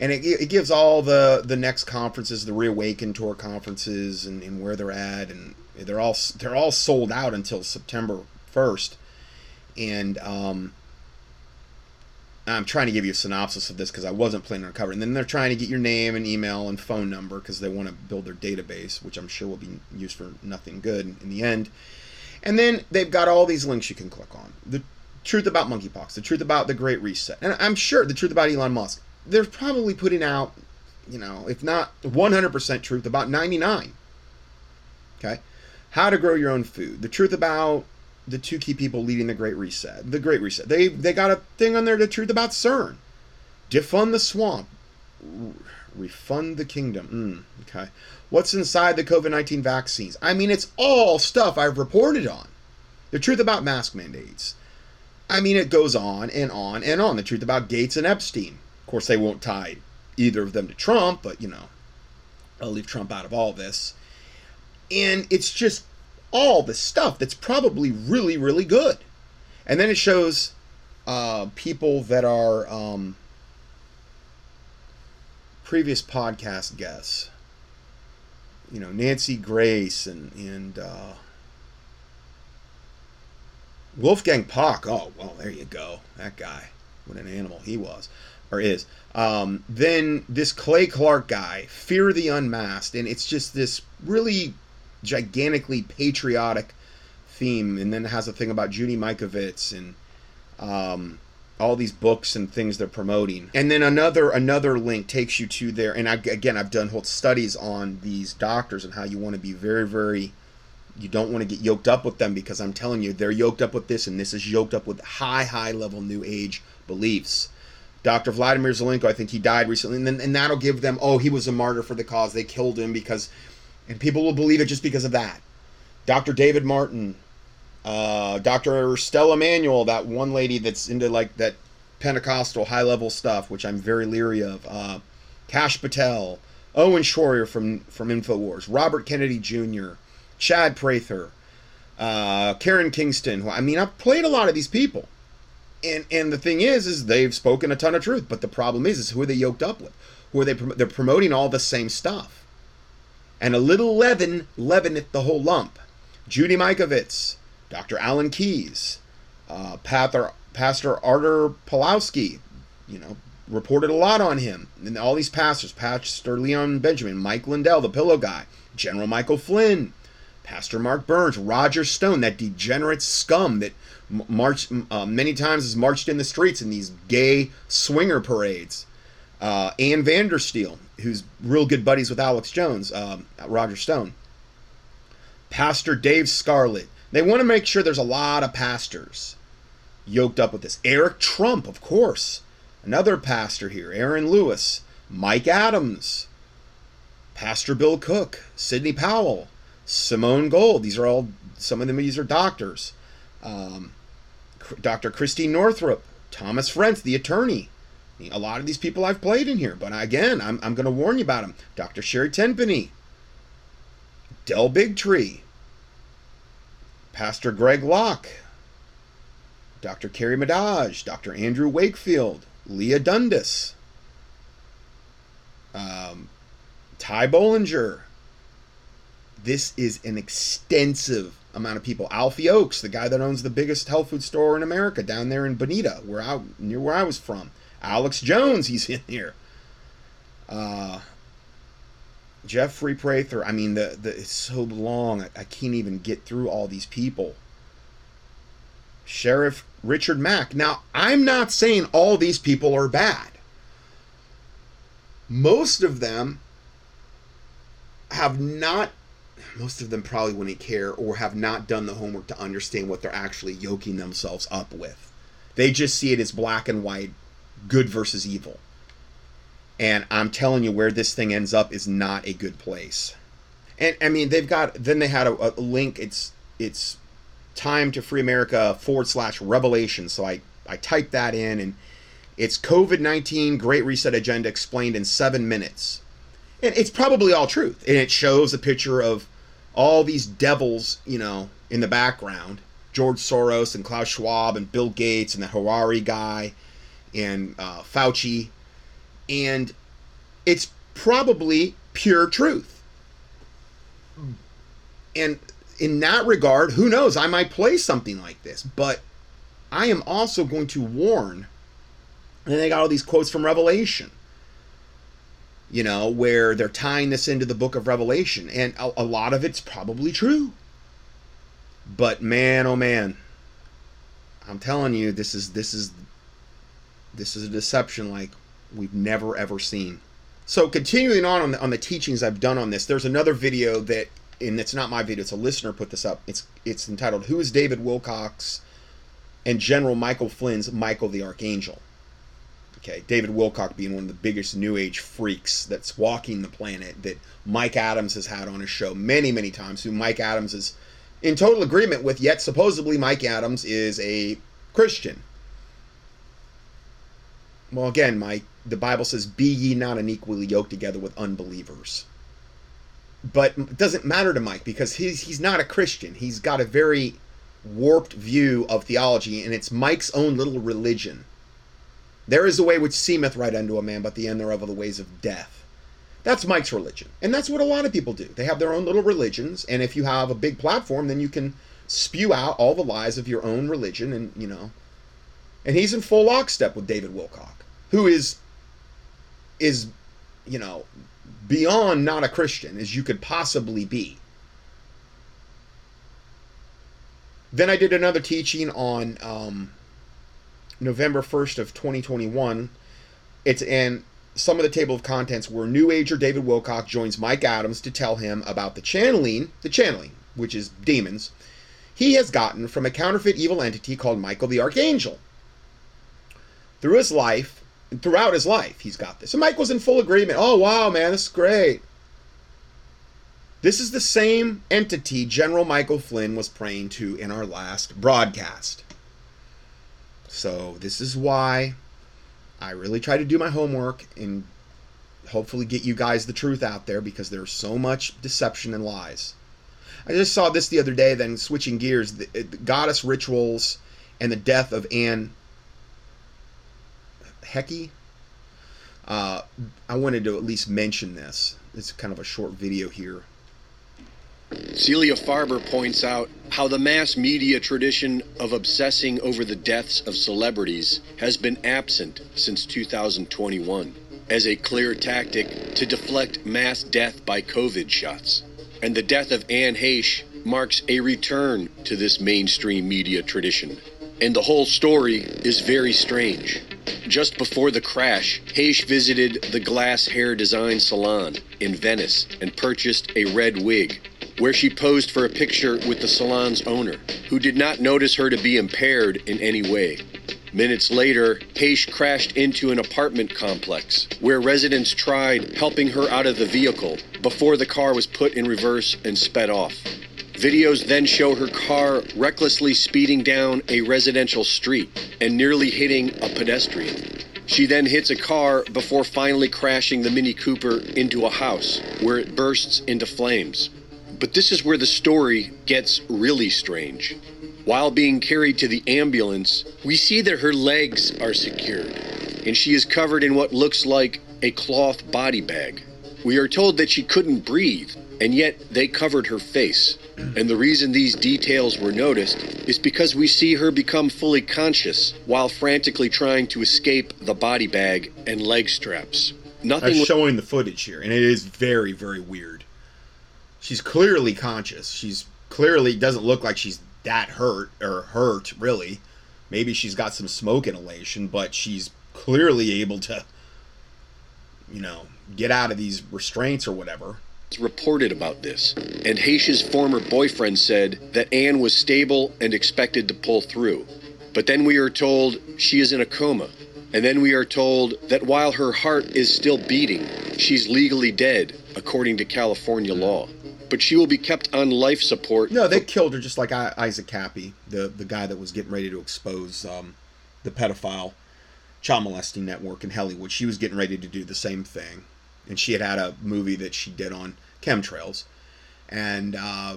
and it, it gives all the the next conferences, the Reawaken tour conferences, and, and where they're at, and they're all they're all sold out until September first. And um, I'm trying to give you a synopsis of this because I wasn't planning on covering. And then they're trying to get your name and email and phone number because they want to build their database, which I'm sure will be used for nothing good in the end. And then they've got all these links you can click on. The truth about monkeypox, the truth about the Great Reset, and I'm sure the truth about Elon Musk. They're probably putting out, you know, if not 100% truth, about 99. Okay, how to grow your own food, the truth about the two key people leading the Great Reset, the Great Reset. They they got a thing on there, the truth about CERN, defund the swamp, refund the kingdom. Mm, okay, what's inside the COVID 19 vaccines? I mean, it's all stuff I've reported on. The truth about mask mandates, I mean, it goes on and on and on. The truth about Gates and Epstein. Of course, they won't tie either of them to Trump, but you know, I'll leave Trump out of all this. And it's just all the stuff that's probably really, really good. And then it shows uh, people that are um, previous podcast guests. You know, Nancy Grace and and uh, Wolfgang Puck. Oh, well, there you go. That guy. What an animal he was or is. Um, then this Clay Clark guy, Fear the Unmasked, and it's just this really gigantically patriotic theme, and then it has a thing about Judy Mikovits and um, all these books and things they're promoting. And then another another link takes you to there. And I, again, I've done whole studies on these doctors and how you want to be very, very. You don't want to get yoked up with them because I'm telling you, they're yoked up with this, and this is yoked up with high, high level New Age beliefs. Dr. Vladimir Zelenko, I think he died recently, and then and that'll give them, oh, he was a martyr for the cause. They killed him because, and people will believe it just because of that. Dr. David Martin, uh, Dr. Stella Immanuel, that one lady that's into like that Pentecostal high level stuff, which I'm very leery of. Uh, Kash Patel, Owen Schroyer from from Infowars, Robert Kennedy Jr., Chad Prather, uh, Karen Kingston. I mean, I've played a lot of these people, and and the thing is, is they've spoken a ton of truth. But the problem is, is who are they yoked up with? Who are they? They're promoting all the same stuff, and a little leaven leaveneth the whole lump. Judy Mikovits, Dr. Alan Keyes, uh, Pastor, Pastor Artur Pawlowski, you know, reported a lot on him. And all these pastors, Pastor Leon Benjamin, Mike Lindell, the pillow guy, General Michael Flynn, Pastor Mark Burns, Roger Stone, that degenerate scum that marched uh, many times has marched in the streets in these gay swinger parades. Uh, Ann Vandersteel, who's real good buddies with Alex Jones, um, Roger Stone. Pastor Dave Scarlett, they want to make sure there's a lot of pastors yoked up with this. Eric Trump, of course, another pastor here. Aaron Lewis, Mike Adams, Pastor Bill Cook, Sidney Powell, Simone Gold. These are all some of them. These are doctors. Um, Dr. Christine Northrup, Thomas Frentz, the attorney. A lot of these people I've played in here, but again, I'm, I'm going to warn you about them. Dr. Sherry Tenpenny, Del Bigtree, Pastor Greg Locke, Dr. Carrie Madej, Dr. Andrew Wakefield, Leah Dundas, um, Ty Bollinger. This is an extensive amount of people. Alfie Oakes, the guy that owns the biggest health food store in America down there in Bonita, where I near where I was from. Alex Jones, he's in here. Uh, Jeffrey Prather. I mean, the, the it's so long. I, I can't even get through all these people. Sheriff Richard Mack. Now, I'm not saying all these people are bad. Most of them have not, most of them probably wouldn't care or have not done the homework to understand what they're actually yoking themselves up with. They just see it as black and white, good versus evil. And I'm telling you, where this thing ends up is not a good place. And I mean, they've got, then they had a, a link. It's, it's time to free America forward slash revelation. So I, I typed that in and it's COVID 19 Great Reset Agenda explained in seven minutes. And it's probably all truth. And it shows a picture of all these devils, you know, in the background George Soros and Klaus Schwab and Bill Gates and the Harari guy and uh, Fauci. And it's probably pure truth. And in that regard, who knows? I might play something like this, but I am also going to warn. And they got all these quotes from Revelation, you know, where they're tying this into the book of Revelation, and a, a lot of it's probably true. But man, oh man, I'm telling you, this is this is this is a deception like we've never ever seen. So continuing on on the, on the teachings I've done on this, there's another video that and it's not my video, it's a listener put this up. It's it's entitled Who is David Wilcock and General Michael Flynn's Michael the Archangel. Okay, David Wilcock being one of the biggest new age freaks that's walking the planet that Mike Adams has had on his show many, many times, who Mike Adams is in total agreement with, yet supposedly Mike Adams is a Christian. Well, again, Mike, the Bible says, Be ye not unequally yoked together with unbelievers. But it doesn't matter to Mike because he's, he's not a Christian. He's got a very warped view of theology, and it's Mike's own little religion. There is a way which seemeth right unto a man, but the end thereof are the ways of death. That's Mike's religion. And that's what a lot of people do. They have their own little religions, and if you have a big platform, then you can spew out all the lies of your own religion, and, you know. And he's in full lockstep with David Wilcock who is is you know beyond not a Christian as you could possibly be. Then I did another teaching on um, November 1st of 2021. It's in some of the table of contents where New Ager David Wilcock joins Mike Adams to tell him about the channeling, the channeling, which is demons, he has gotten from a counterfeit evil entity called Michael the Archangel. Through his life, throughout his life, he's got this. And Mike was in full agreement. Oh, wow, man, this is great. This is the same entity General Michael Flynn was praying to in our last broadcast. So, this is why I really try to do my homework and hopefully get you guys the truth out there because there's so much deception and lies. I just saw this the other day, then switching gears the, uh, the goddess rituals and the death of Anne Hecky. Uh, I wanted to at least mention this. It's kind of a short video here. Celia Farber points out how the mass media tradition of obsessing over the deaths of celebrities has been absent since 2021 as a clear tactic to deflect mass death by COVID shots. And the death of Anne Heche marks a return to this mainstream media tradition. And the whole story is very strange. Just before the crash, Heche visited the Glass Hair Design Salon in Venice and purchased a red wig, where she posed for a picture with the salon's owner, who did not notice her to be impaired in any way. Minutes later, Heche crashed into an apartment complex where residents tried helping her out of the vehicle before the car was put in reverse and sped off. Videos then show her car recklessly speeding down a residential street and nearly hitting a pedestrian. She then hits a car before finally crashing the Mini Cooper into a house where it bursts into flames. But this is where the story gets really strange. While being carried to the ambulance, we see that her legs are secured and she is covered in what looks like a cloth body bag. We are told that she couldn't breathe, and yet they covered her face. And the reason these details were noticed is because we see her become fully conscious while frantically trying to escape the body bag and leg straps. Nothing. I'm showing the footage here, and it is very, very weird. She's clearly conscious. She's clearly doesn't look like she's that hurt or hurt really. Maybe she's got some smoke inhalation, but she's clearly able to, you know, get out of these restraints or whatever reported about this, and Heche's former boyfriend said that Anne was stable and expected to pull through. But then we are told she is in a coma. And then we are told that while her heart is still beating, she's legally dead, according to California law. But she will be kept on life support. No, they killed her just like Isaac Kappy, the, the guy that was getting ready to expose um, the pedophile child molesting network in Hollywood. She was getting ready to do the same thing and she had had a movie that she did on chemtrails. And uh,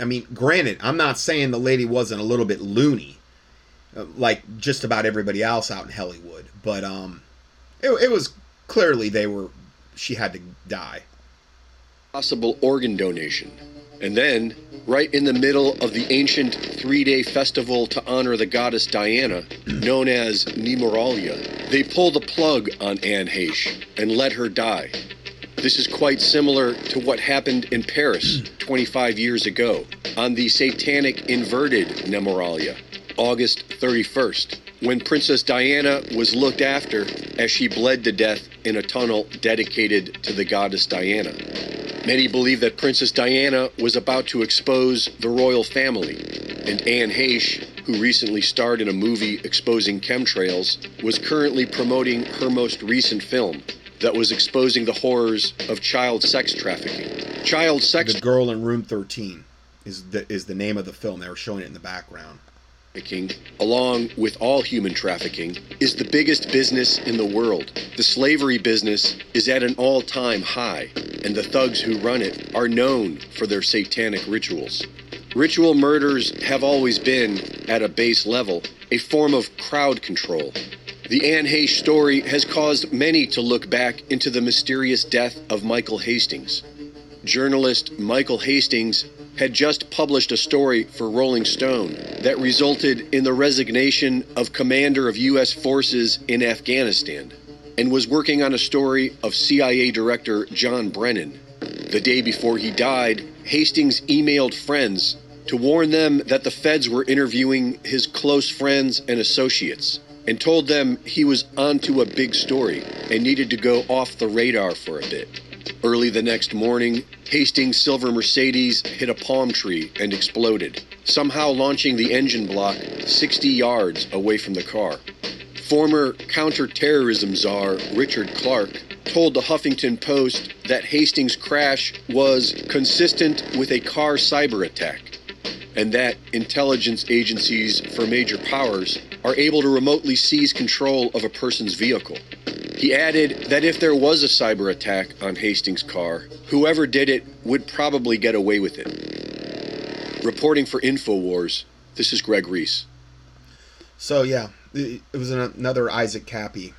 I mean, granted, I'm not saying the lady wasn't a little bit loony, uh, like just about everybody else out in Hollywood, but um, it, it was clearly they were she had to die. Possible organ donation. And then, right in the middle of the ancient three day festival to honor the goddess Diana, known as Nemoralia, they pull the plug on Anne Heche and let her die. This is quite similar to what happened in Paris 25 years ago on the satanic inverted Nemoralia, August 31st, when Princess Diana was looked after as she bled to death in a tunnel dedicated to the goddess Diana. Many believe that Princess Diana was about to expose the royal family, and Anne Heche, who recently starred in a movie exposing chemtrails, was currently promoting her most recent film that was exposing the horrors of child sex trafficking. Child sex. The Girl in Room 13 is the, is the name of the film. They were showing it in the background. Trafficking, along with all human trafficking, is the biggest business in the world. The slavery business is at an all time high, and the thugs who run it are known for their satanic rituals. Ritual murders have always been, at a base level, a form of crowd control. The Anne Heche story has caused many to look back into the mysterious death of Michael Hastings. Journalist Michael Hastings had just published a story for Rolling Stone that resulted in the resignation of commander of U.S. forces in Afghanistan and was working on a story of CIA Director John Brennan. The day before he died, Hastings emailed friends to warn them that the feds were interviewing his close friends and associates and told them he was onto a big story and needed to go off the radar for a bit. Early the next morning, Hastings' silver Mercedes hit a palm tree and exploded, somehow launching the engine block 60 yards away from the car. Former counterterrorism czar Richard Clarke told the Huffington Post that Hastings' crash was consistent with a car cyber attack and that intelligence agencies for major powers are able to remotely seize control of a person's vehicle. He added that if there was a cyber attack on Hastings' car, whoever did it would probably get away with it. Reporting for InfoWars, this is Greg Reese. So, yeah, it was another Isaac Kappy.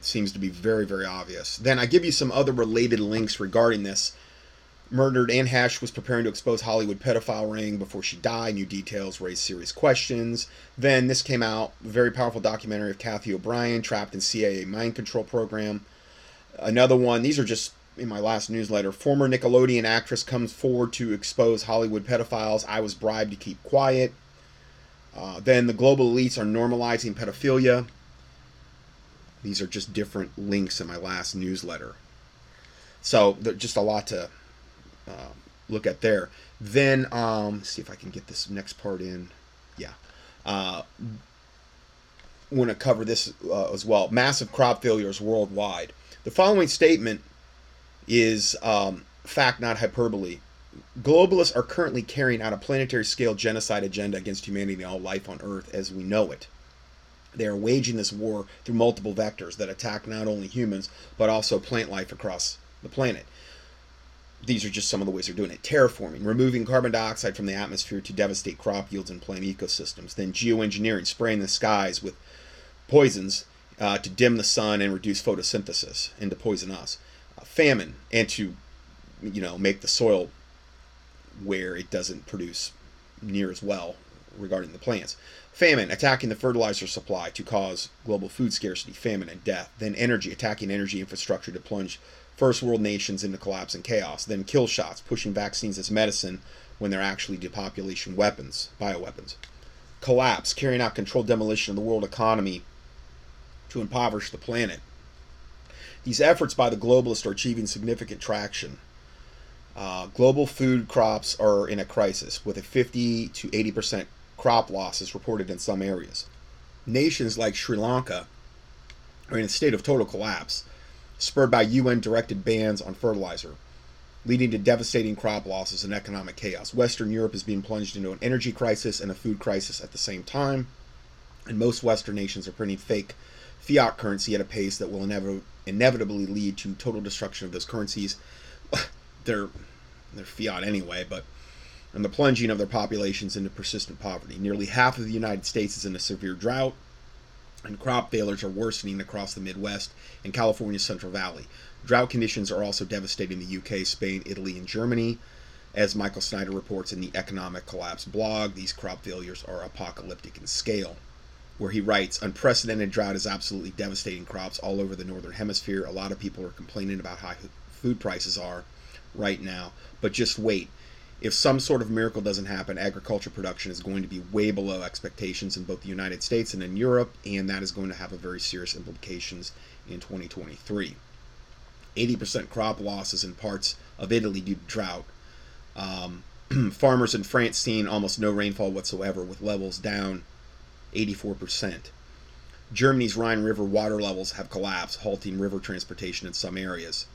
Seems to be very, very obvious. Then I give you some other related links regarding this Murdered Anne Heche was preparing to expose Hollywood pedophile ring before she died. New details raised serious questions. Then this came out, very powerful documentary of Cathy O'Brien trapped in CIA mind control program. Another one, these are just in my last newsletter. Former Nickelodeon actress comes forward to expose Hollywood pedophiles. I was bribed to keep quiet. Uh, then the global elites are normalizing pedophilia. These are just different links in my last newsletter. So just a lot to uh, look at there. Then, um, see if I can get this next part in. Yeah. Uh, want to cover this uh, as well. Massive crop failures worldwide. The following statement is um, fact, not hyperbole. Globalists are currently carrying out a planetary scale genocide agenda against humanity and all life on Earth as we know it. They are waging this war through multiple vectors that attack not only humans, but also plant life across the planet these are just some of the ways they're doing it. Terraforming, removing carbon dioxide from the atmosphere to devastate crop yields and plant ecosystems. Then geoengineering, spraying the skies with poisons uh, to dim the sun and reduce photosynthesis and to poison us. Uh, famine, and to, you know, make the soil where it doesn't produce near as well regarding the plants. Famine, attacking the fertilizer supply to cause global food scarcity, famine, and death. Then energy, attacking energy infrastructure to plunge first world nations into collapse and chaos, then kill shots, pushing vaccines as medicine when they're actually depopulation weapons, bioweapons. Collapse, carrying out controlled demolition of the world economy to impoverish the planet. These efforts by the globalists are achieving significant traction. Uh, global food crops are in a crisis, with a 50 to 80 percent crop losses reported in some areas. Nations like Sri Lanka are in a state of total collapse spurred by UN directed bans on fertilizer, leading to devastating crop losses and economic chaos. Western Europe is being plunged into an energy crisis and a food crisis at the same time, and most Western nations are printing fake fiat currency at a pace that will inev- inevitably lead to total destruction of those currencies. they're they're fiat anyway, but and the plunging of their populations into persistent poverty. Nearly half of the United States is in a severe drought and crop failures are worsening across the Midwest and California's Central Valley. Drought conditions are also devastating the UK, Spain, Italy, and Germany. As Michael Snyder reports in the Economic Collapse blog, these crop failures are apocalyptic in scale. Where he writes, unprecedented drought is absolutely devastating crops all over the northern hemisphere. A lot of people are complaining about how food prices are right now, but just wait if some sort of miracle doesn't happen, agriculture production is going to be way below expectations in both the United States and in Europe, and that is going to have a very serious implications in 2023. 80% crop losses in parts of Italy due to drought. Um, farmers in France seeing almost no rainfall whatsoever, with levels down 84%. Germany's Rhine River water levels have collapsed, halting river transportation in some areas.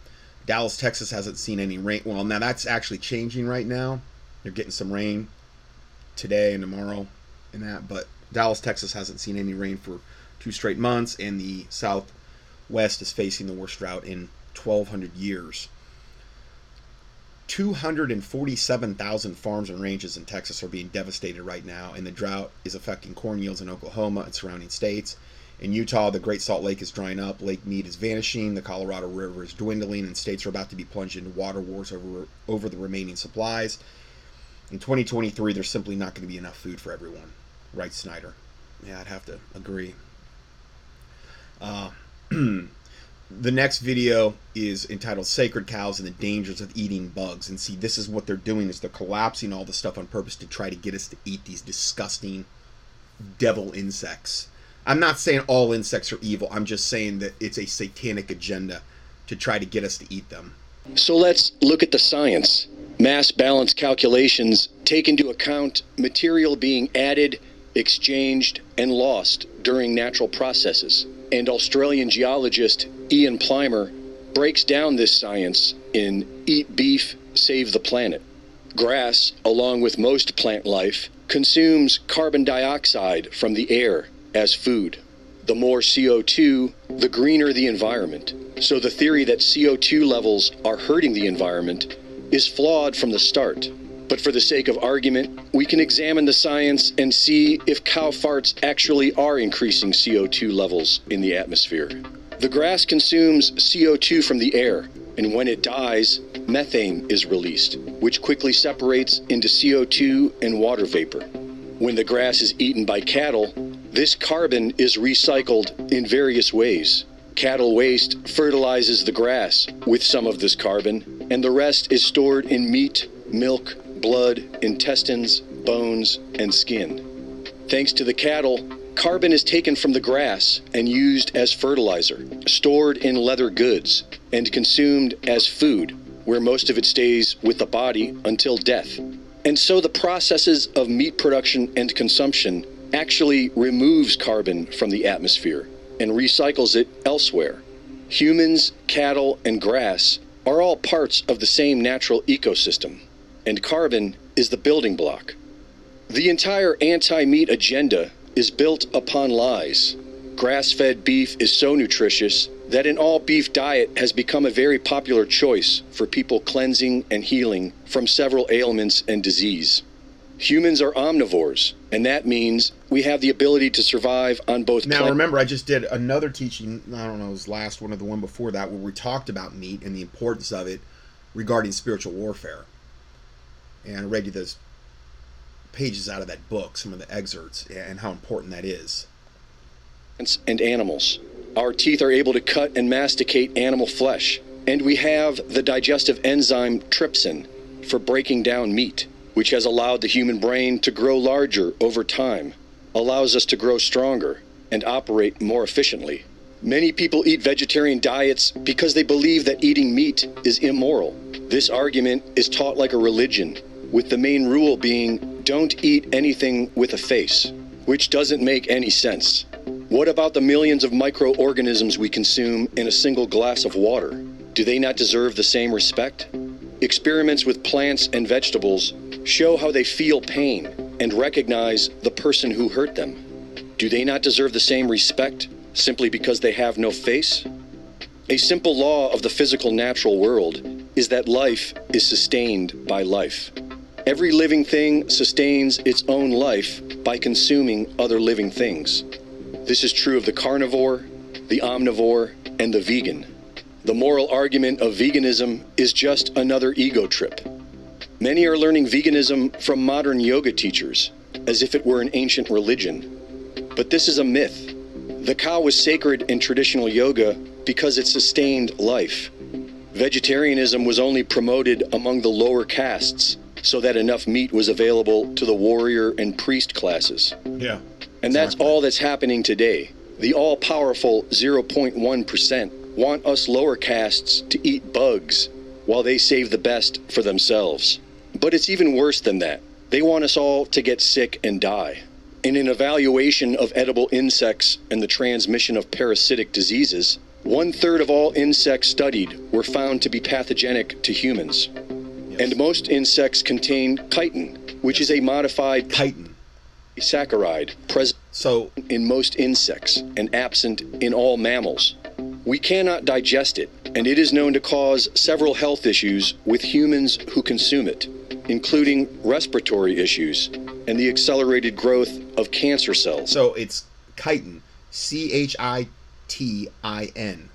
Dallas, Texas hasn't seen any rain. Well, now that's actually changing right now. They're getting some rain today and tomorrow and that, but Dallas, Texas hasn't seen any rain for two straight months, and the Southwest is facing the worst drought in 1,200 years. 247,000 farms and ranches in Texas are being devastated right now, and the drought is affecting corn yields in Oklahoma and surrounding states. In Utah, the Great Salt Lake is drying up, Lake Mead is vanishing, the Colorado River is dwindling, and states are about to be plunged into water wars over, over the remaining supplies. In 2023, there's simply not going to be enough food for everyone, writes Snyder. Yeah, I'd have to agree. Uh, the next video is entitled Sacred Cows and the Dangers of Eating Bugs. And see, this is what they're doing is they're collapsing all the stuff on purpose to try to get us to eat these disgusting devil insects I'm not saying all insects are evil. I'm just saying that it's a satanic agenda to try to get us to eat them. So let's look at the science. Mass balance calculations take into account material being added, exchanged, and lost during natural processes. And Australian geologist Ian Plimer breaks down this science in Eat Beef, Save the Planet. Grass, along with most plant life, consumes carbon dioxide from the air as food. The more CO2, the greener the environment. So the theory that CO2 levels are hurting the environment is flawed from the start. But for the sake of argument, we can examine the science and see if cow farts actually are increasing CO2 levels in the atmosphere. The grass consumes CO2 from the air, and when it dies, methane is released, which quickly separates into CO2 and water vapor. When the grass is eaten by cattle, this carbon is recycled in various ways. Cattle waste fertilizes the grass with some of this carbon, and the rest is stored in meat, milk, blood, intestines, bones, and skin. Thanks to the cattle, carbon is taken from the grass and used as fertilizer, stored in leather goods, and consumed as food, where most of it stays with the body until death. And so the processes of meat production and consumption actually removes carbon from the atmosphere and recycles it elsewhere. Humans, cattle, and grass are all parts of the same natural ecosystem, and carbon is the building block. The entire anti meat agenda is built upon lies. Grass fed beef is so nutritious that an all beef diet has become a very popular choice for people cleansing and healing from several ailments and disease. Humans are omnivores, and that means we have the ability to survive on both. Now, remember, I just did another teaching. I don't know, it was last one or the one before that, where we talked about meat and the importance of it regarding spiritual warfare. And I read you those pages out of that book, some of the excerpts, and how important that is. And animals. Our teeth are able to cut and masticate animal flesh, and we have the digestive enzyme trypsin for breaking down meat which has allowed the human brain to grow larger over time, allows us to grow stronger and operate more efficiently. Many people eat vegetarian diets because they believe that eating meat is immoral. This argument is taught like a religion, with the main rule being don't eat anything with a face, which doesn't make any sense. What about the millions of microorganisms we consume in a single glass of water? Do they not deserve the same respect? Experiments with plants and vegetables show how they feel pain and recognize the person who hurt them. Do they not deserve the same respect simply because they have no face? A simple law of the physical natural world is that life is sustained by life. Every living thing sustains its own life by consuming other living things. This is true of the carnivore, the omnivore, and the vegan. The moral argument of veganism is just another ego trip. Many are learning veganism from modern yoga teachers, as if it were an ancient religion. But this is a myth. The cow was sacred in traditional yoga because it sustained life. Vegetarianism was only promoted among the lower castes so that enough meat was available to the warrior and priest classes. Yeah. And that's all that's happening today. The all powerful 0.1% want us lower castes to eat bugs while they save the best for themselves. But it's even worse than that. They want us all to get sick and die. In an evaluation of edible insects and the transmission of parasitic diseases, one third of all insects studied were found to be pathogenic to humans. Yes. And most insects contain chitin, which yes. is a modified chitin. saccharide present so in most insects and absent in all mammals. We cannot digest it, and it is known to cause several health issues with humans who consume it, including respiratory issues and the accelerated growth of cancer cells. So it's chitin, C H I T I N.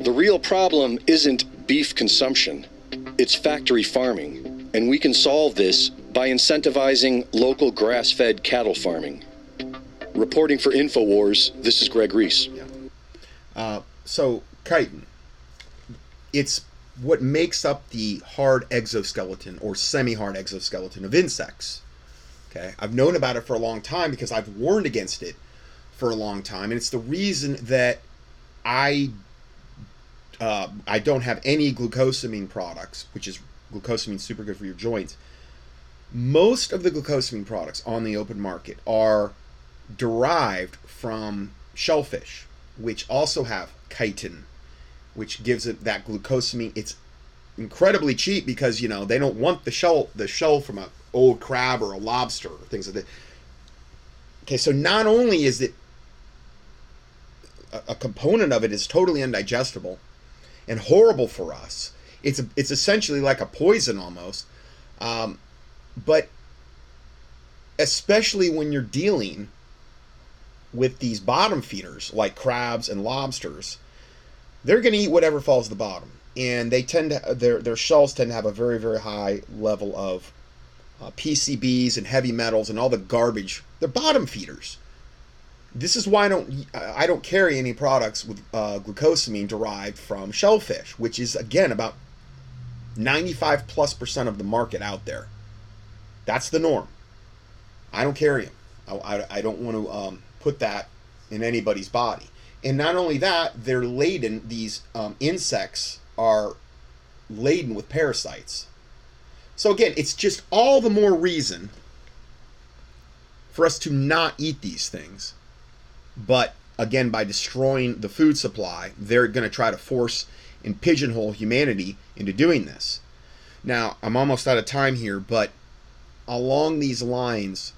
The real problem isn't beef consumption, it's factory farming, and we can solve this by incentivizing local grass fed cattle farming. Reporting for InfoWars, this is Greg Reese. Yeah. Uh, so, chitin, it's what makes up the hard exoskeleton or semi hard exoskeleton of insects. Okay, I've known about it for a long time because I've warned against it for a long time, and it's the reason that I uh, I don't have any glucosamine products, which is glucosamine super good for your joints. Most of the glucosamine products on the open market are derived from shellfish, which also have chitin, which gives it that glucosamine. It's incredibly cheap because you know they don't want the shell the shell from a old crab or a lobster or things like that. Okay, so not only is it a, a component of it is totally undigestible and horrible for us. It's it's essentially like a poison almost, um, but especially when you're dealing with these bottom feeders like crabs and lobsters, they're going to eat whatever falls to the bottom, and they tend to their their shells tend to have a very very high level of uh, PCBs and heavy metals and all the garbage. They're bottom feeders. This is why I don't I don't carry any products with uh, glucosamine derived from shellfish, which is again about 95 plus percent of the market out there. That's the norm. I don't carry them. I, I, I don't want to um, put that in anybody's body. And not only that, they're laden. These um, insects are laden with parasites. So again, it's just all the more reason for us to not eat these things. But again, by destroying the food supply, they're going to try to force and pigeonhole humanity into doing this. Now, I'm almost out of time here, but along these lines,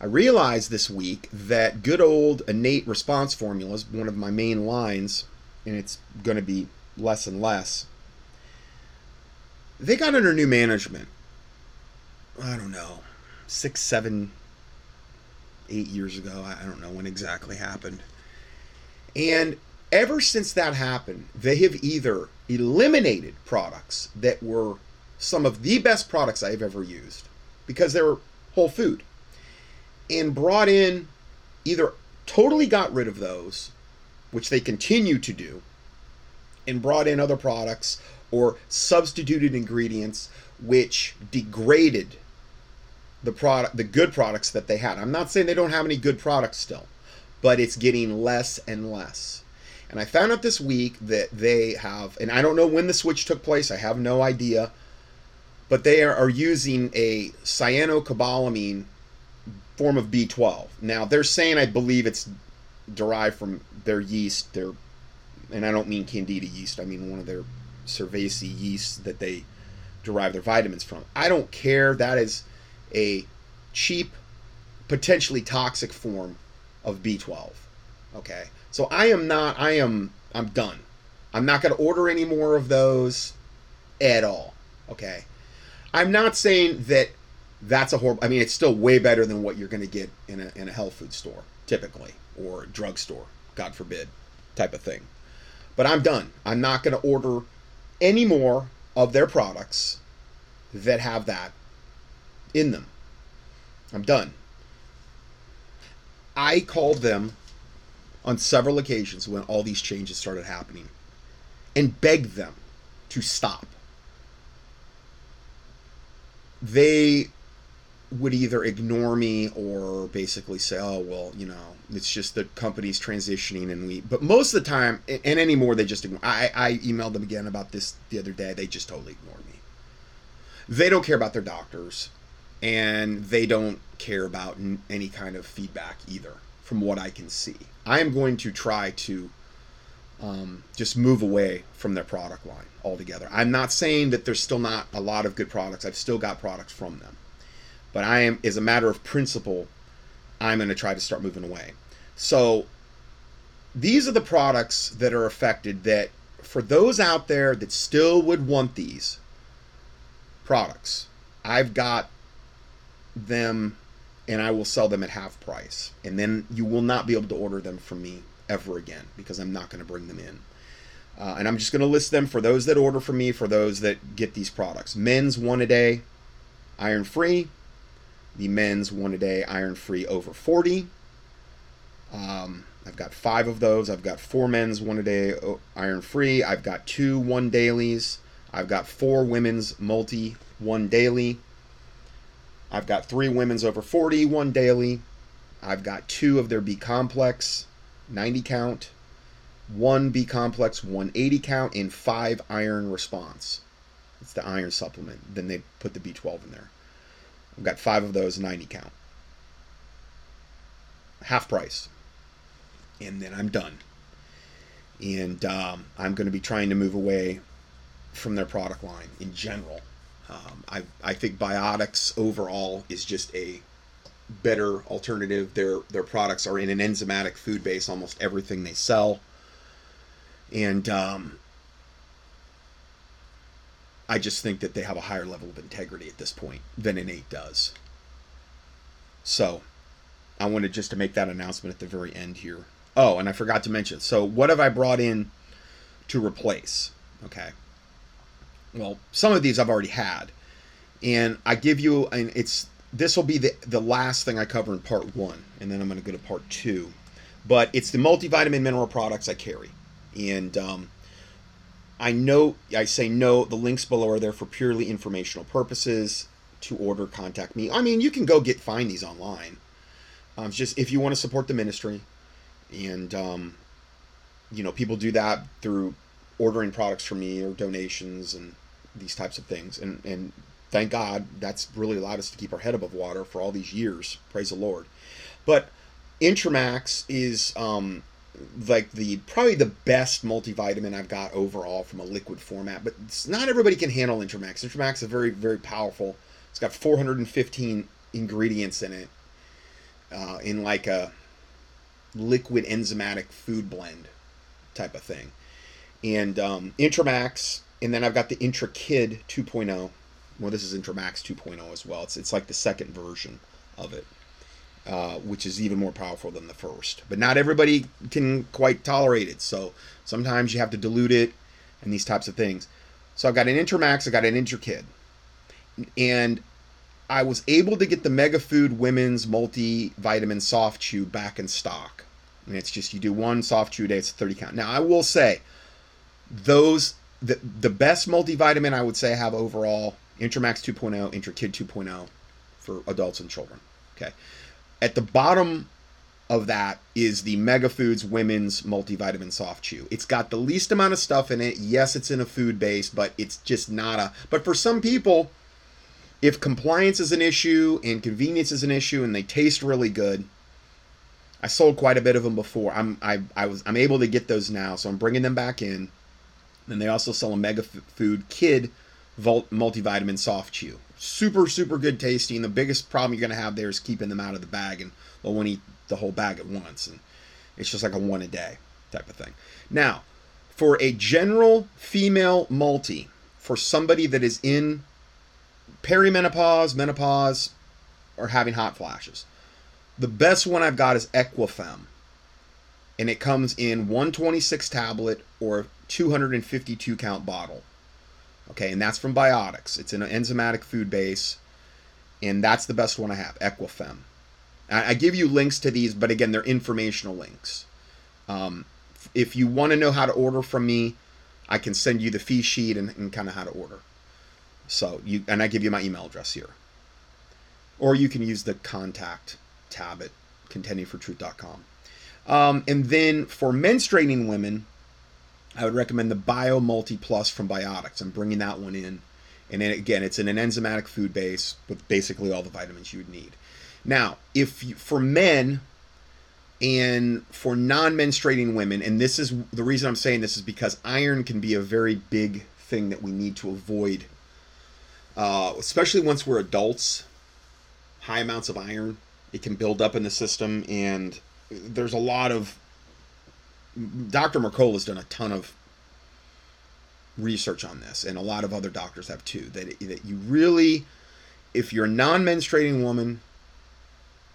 I realized this week that good old innate response formula is one of my main lines, and it's going to be less and less. They got under new management. I don't know, six, seven, eight years ago. I don't know when exactly happened. And ever since that happened, they have either eliminated products that were some of the best products I've ever used because they were whole food and brought in either totally got rid of those, which they continue to do, and brought in other products or substituted ingredients which degraded the product the good products that they had. I'm not saying they don't have any good products still, but it's getting less and less. And I found out this week that they have and I don't know when the switch took place, I have no idea, but they are, using a cyanocobalamin form of B12. Now, they're saying I believe it's derived from their yeast, their and I don't mean candida yeast, I mean one of their cerevisiae yeasts that they derive their vitamins from. I don't care. That is a cheap, potentially toxic form of B12. Okay, so I am not. I am. I'm done. I'm not going to order any more of those at all. Okay, I'm not saying that that's a horrible. I mean, it's still way better than what you're going to get in a in a health food store typically or drugstore. God forbid, type of thing. But I'm done. I'm not going to order any more of their products that have that in them. I'm done. I called them on several occasions when all these changes started happening and begged them to stop. They would either ignore me or basically say, "Oh well, you know, it's just the company's transitioning and we." But most of the time, and anymore, they just ignore. I I emailed them again about this the other day. They just totally ignored me. They don't care about their doctors and they don't care about n- any kind of feedback either, from what I can see. I am going to try to um, just move away from their product line altogether. I'm not saying that there's still not a lot of good products. I've still got products from them, But I am, as a matter of principle, I'm going to try to start moving away. So these are the products that are affected that for those out there that still would want these products, I've got them and I will sell them at half price. And then you will not be able to order them from me ever again because I'm not going to bring them in. Uh, and I'm just going to list them for those that order from me, for those that get these products. Men's one a day, iron free. The men's one a day, iron free over 40. Um, I've got five of those. I've got four men's one a day iron free. I've got two one dailies. I've got four women's multi one daily. I've got three women's over 40 one daily. I've got two of their B complex 90 count one B complex 180 count, and five iron response. It's the iron supplement. Then they put the B12 in there. I've got five of those 90 count. Half price. And then I'm done. And um, I'm going to be trying to move away from their product line in general. Um, I, I think Biotics overall is just a better alternative. Their their products are in an enzymatic food base. Almost everything they sell and um, I just think that they have a higher level of integrity at this point than Innate does. So I wanted just to make that announcement at the very end here. Oh, and I forgot to mention. So what have I brought in to replace? Okay. Well, some of these I've already had, and I give you, and it's this will be the the last thing I cover in part one, and then I'm going to go to part two. But it's the multivitamin mineral products I carry. And um, I know I say no. The links below are there for purely informational purposes. To order, contact me. I mean, you can go get find these online. Um, just if you want to support the ministry, and um, you know, people do that through ordering products from me or donations and these types of things. And and thank God that's really allowed us to keep our head above water for all these years. Praise the Lord. But Intramax is um, like the probably the best multivitamin I've got overall from a liquid format. But it's not everybody can handle Intramax. Intramax is very very powerful. It's got 415 ingredients in it, uh, in like a liquid enzymatic food blend type of thing. And um, Intramax, and then I've got the IntraKid 2.0. Well, this is Intramax 2.0 as well. It's it's like the second version of it. Uh, which is even more powerful than the first. But not everybody can quite tolerate it, so sometimes you have to dilute it and these types of things. So I've got an Intramax, I've got an IntraKid, and I was able to get the Mega Food Women's Multivitamin Soft Chew back in stock. And it's just you do one soft chew a day, it's a 30 count. Now I will say, those the the best multivitamin I would say I have overall Intramax 2.0, IntraKid 2.0 for adults and children. Okay. At the bottom of that is the Mega Foods Women's Multivitamin Soft Chew. It's got the least amount of stuff in it. Yes, it's in a food base, but it's just not a. But for some people, if compliance is an issue and convenience is an issue, and they taste really good, I sold quite a bit of them before. I'm I, I was I'm able to get those now, so I'm bringing them back in. And they also sell a Mega Food Kid multivitamin soft chew super super good tasting. The biggest problem you're gonna have there is keeping them out of the bag, and they'll want to eat the whole bag at once, and it's just like a one a day type of thing. Now, for a general female multi, for somebody that is in perimenopause, menopause, or having hot flashes, the best one I've got is Equifem, and it comes in 126 tablet or 252 count bottle. Okay, and that's from Biotics. It's an enzymatic food base, and that's the best one I have, Equifem. I, I give you links to these, but again, they're informational links. Um, if you want to know how to order from me, I can send you the fee sheet and, and kind of how to order. So you and I give you my email address here, or you can use the contact tab at contendingfortruth.com. Um, and then for menstruating women, I would recommend the Bio Multi Plus from Biotics. I'm bringing that one in. And then again, it's in an enzymatic food base with basically all the vitamins you would need. Now, if you, for men and for non-menstruating women, and this is the reason I'm saying this is because iron can be a very big thing that we need to avoid, uh, especially once we're adults. high amounts of iron. It can build up in the system, and there's a lot of. Dr. Mercola has done a ton of research on this, and a lot of other doctors have too. That that you really, if you're a non-menstruating woman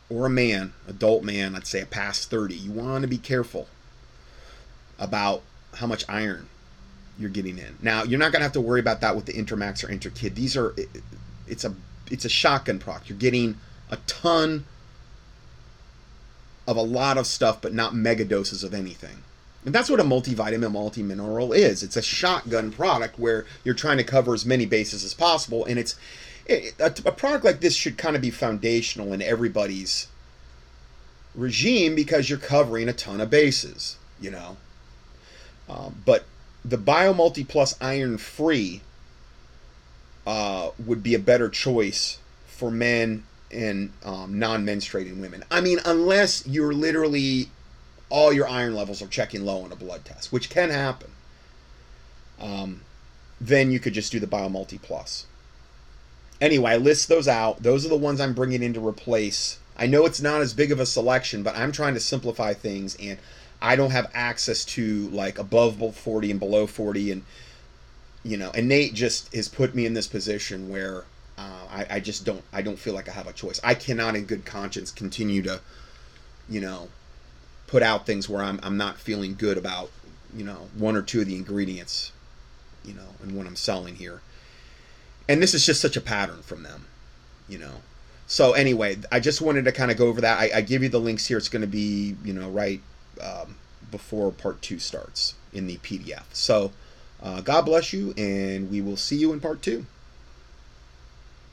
or a man, adult man, let's say a past 30, you want to be careful about how much iron you're getting in. Now, you're not going to have to worry about that with the Intramax or IntraKid. These are it's a it's a shotgun product. You're getting a ton of a lot of stuff but not mega doses of anything. And that's what a multivitamin, multi-mineral is. It's a shotgun product where you're trying to cover as many bases as possible, and it's it, a, a product like this should kind of be foundational in everybody's regime because you're covering a ton of bases, you know. Um, but the BioMulti Plus Iron Free uh, would be a better choice for men and um, non-menstruating women. I mean, unless you're literally all your iron levels are checking low on a blood test, which can happen. Um, then you could just do the BioMulti Plus. Anyway, I list those out. Those are the ones I'm bringing in to replace. I know it's not as big of a selection, but I'm trying to simplify things, and I don't have access to like above 40 and below 40, and you know, Innate just has put me in this position where uh, I, I just don't I don't feel like I have a choice. I cannot, in good conscience, continue to, you know, put out things where I'm I'm not feeling good about, you know, one or two of the ingredients, you know, and what I'm selling here. And this is just such a pattern from them, you know. So anyway, I just wanted to kind of go over that. I, I give you the links here. It's going to be, you know, right um, before part two starts in the PDF. So uh, God bless you, and we will see you in part two.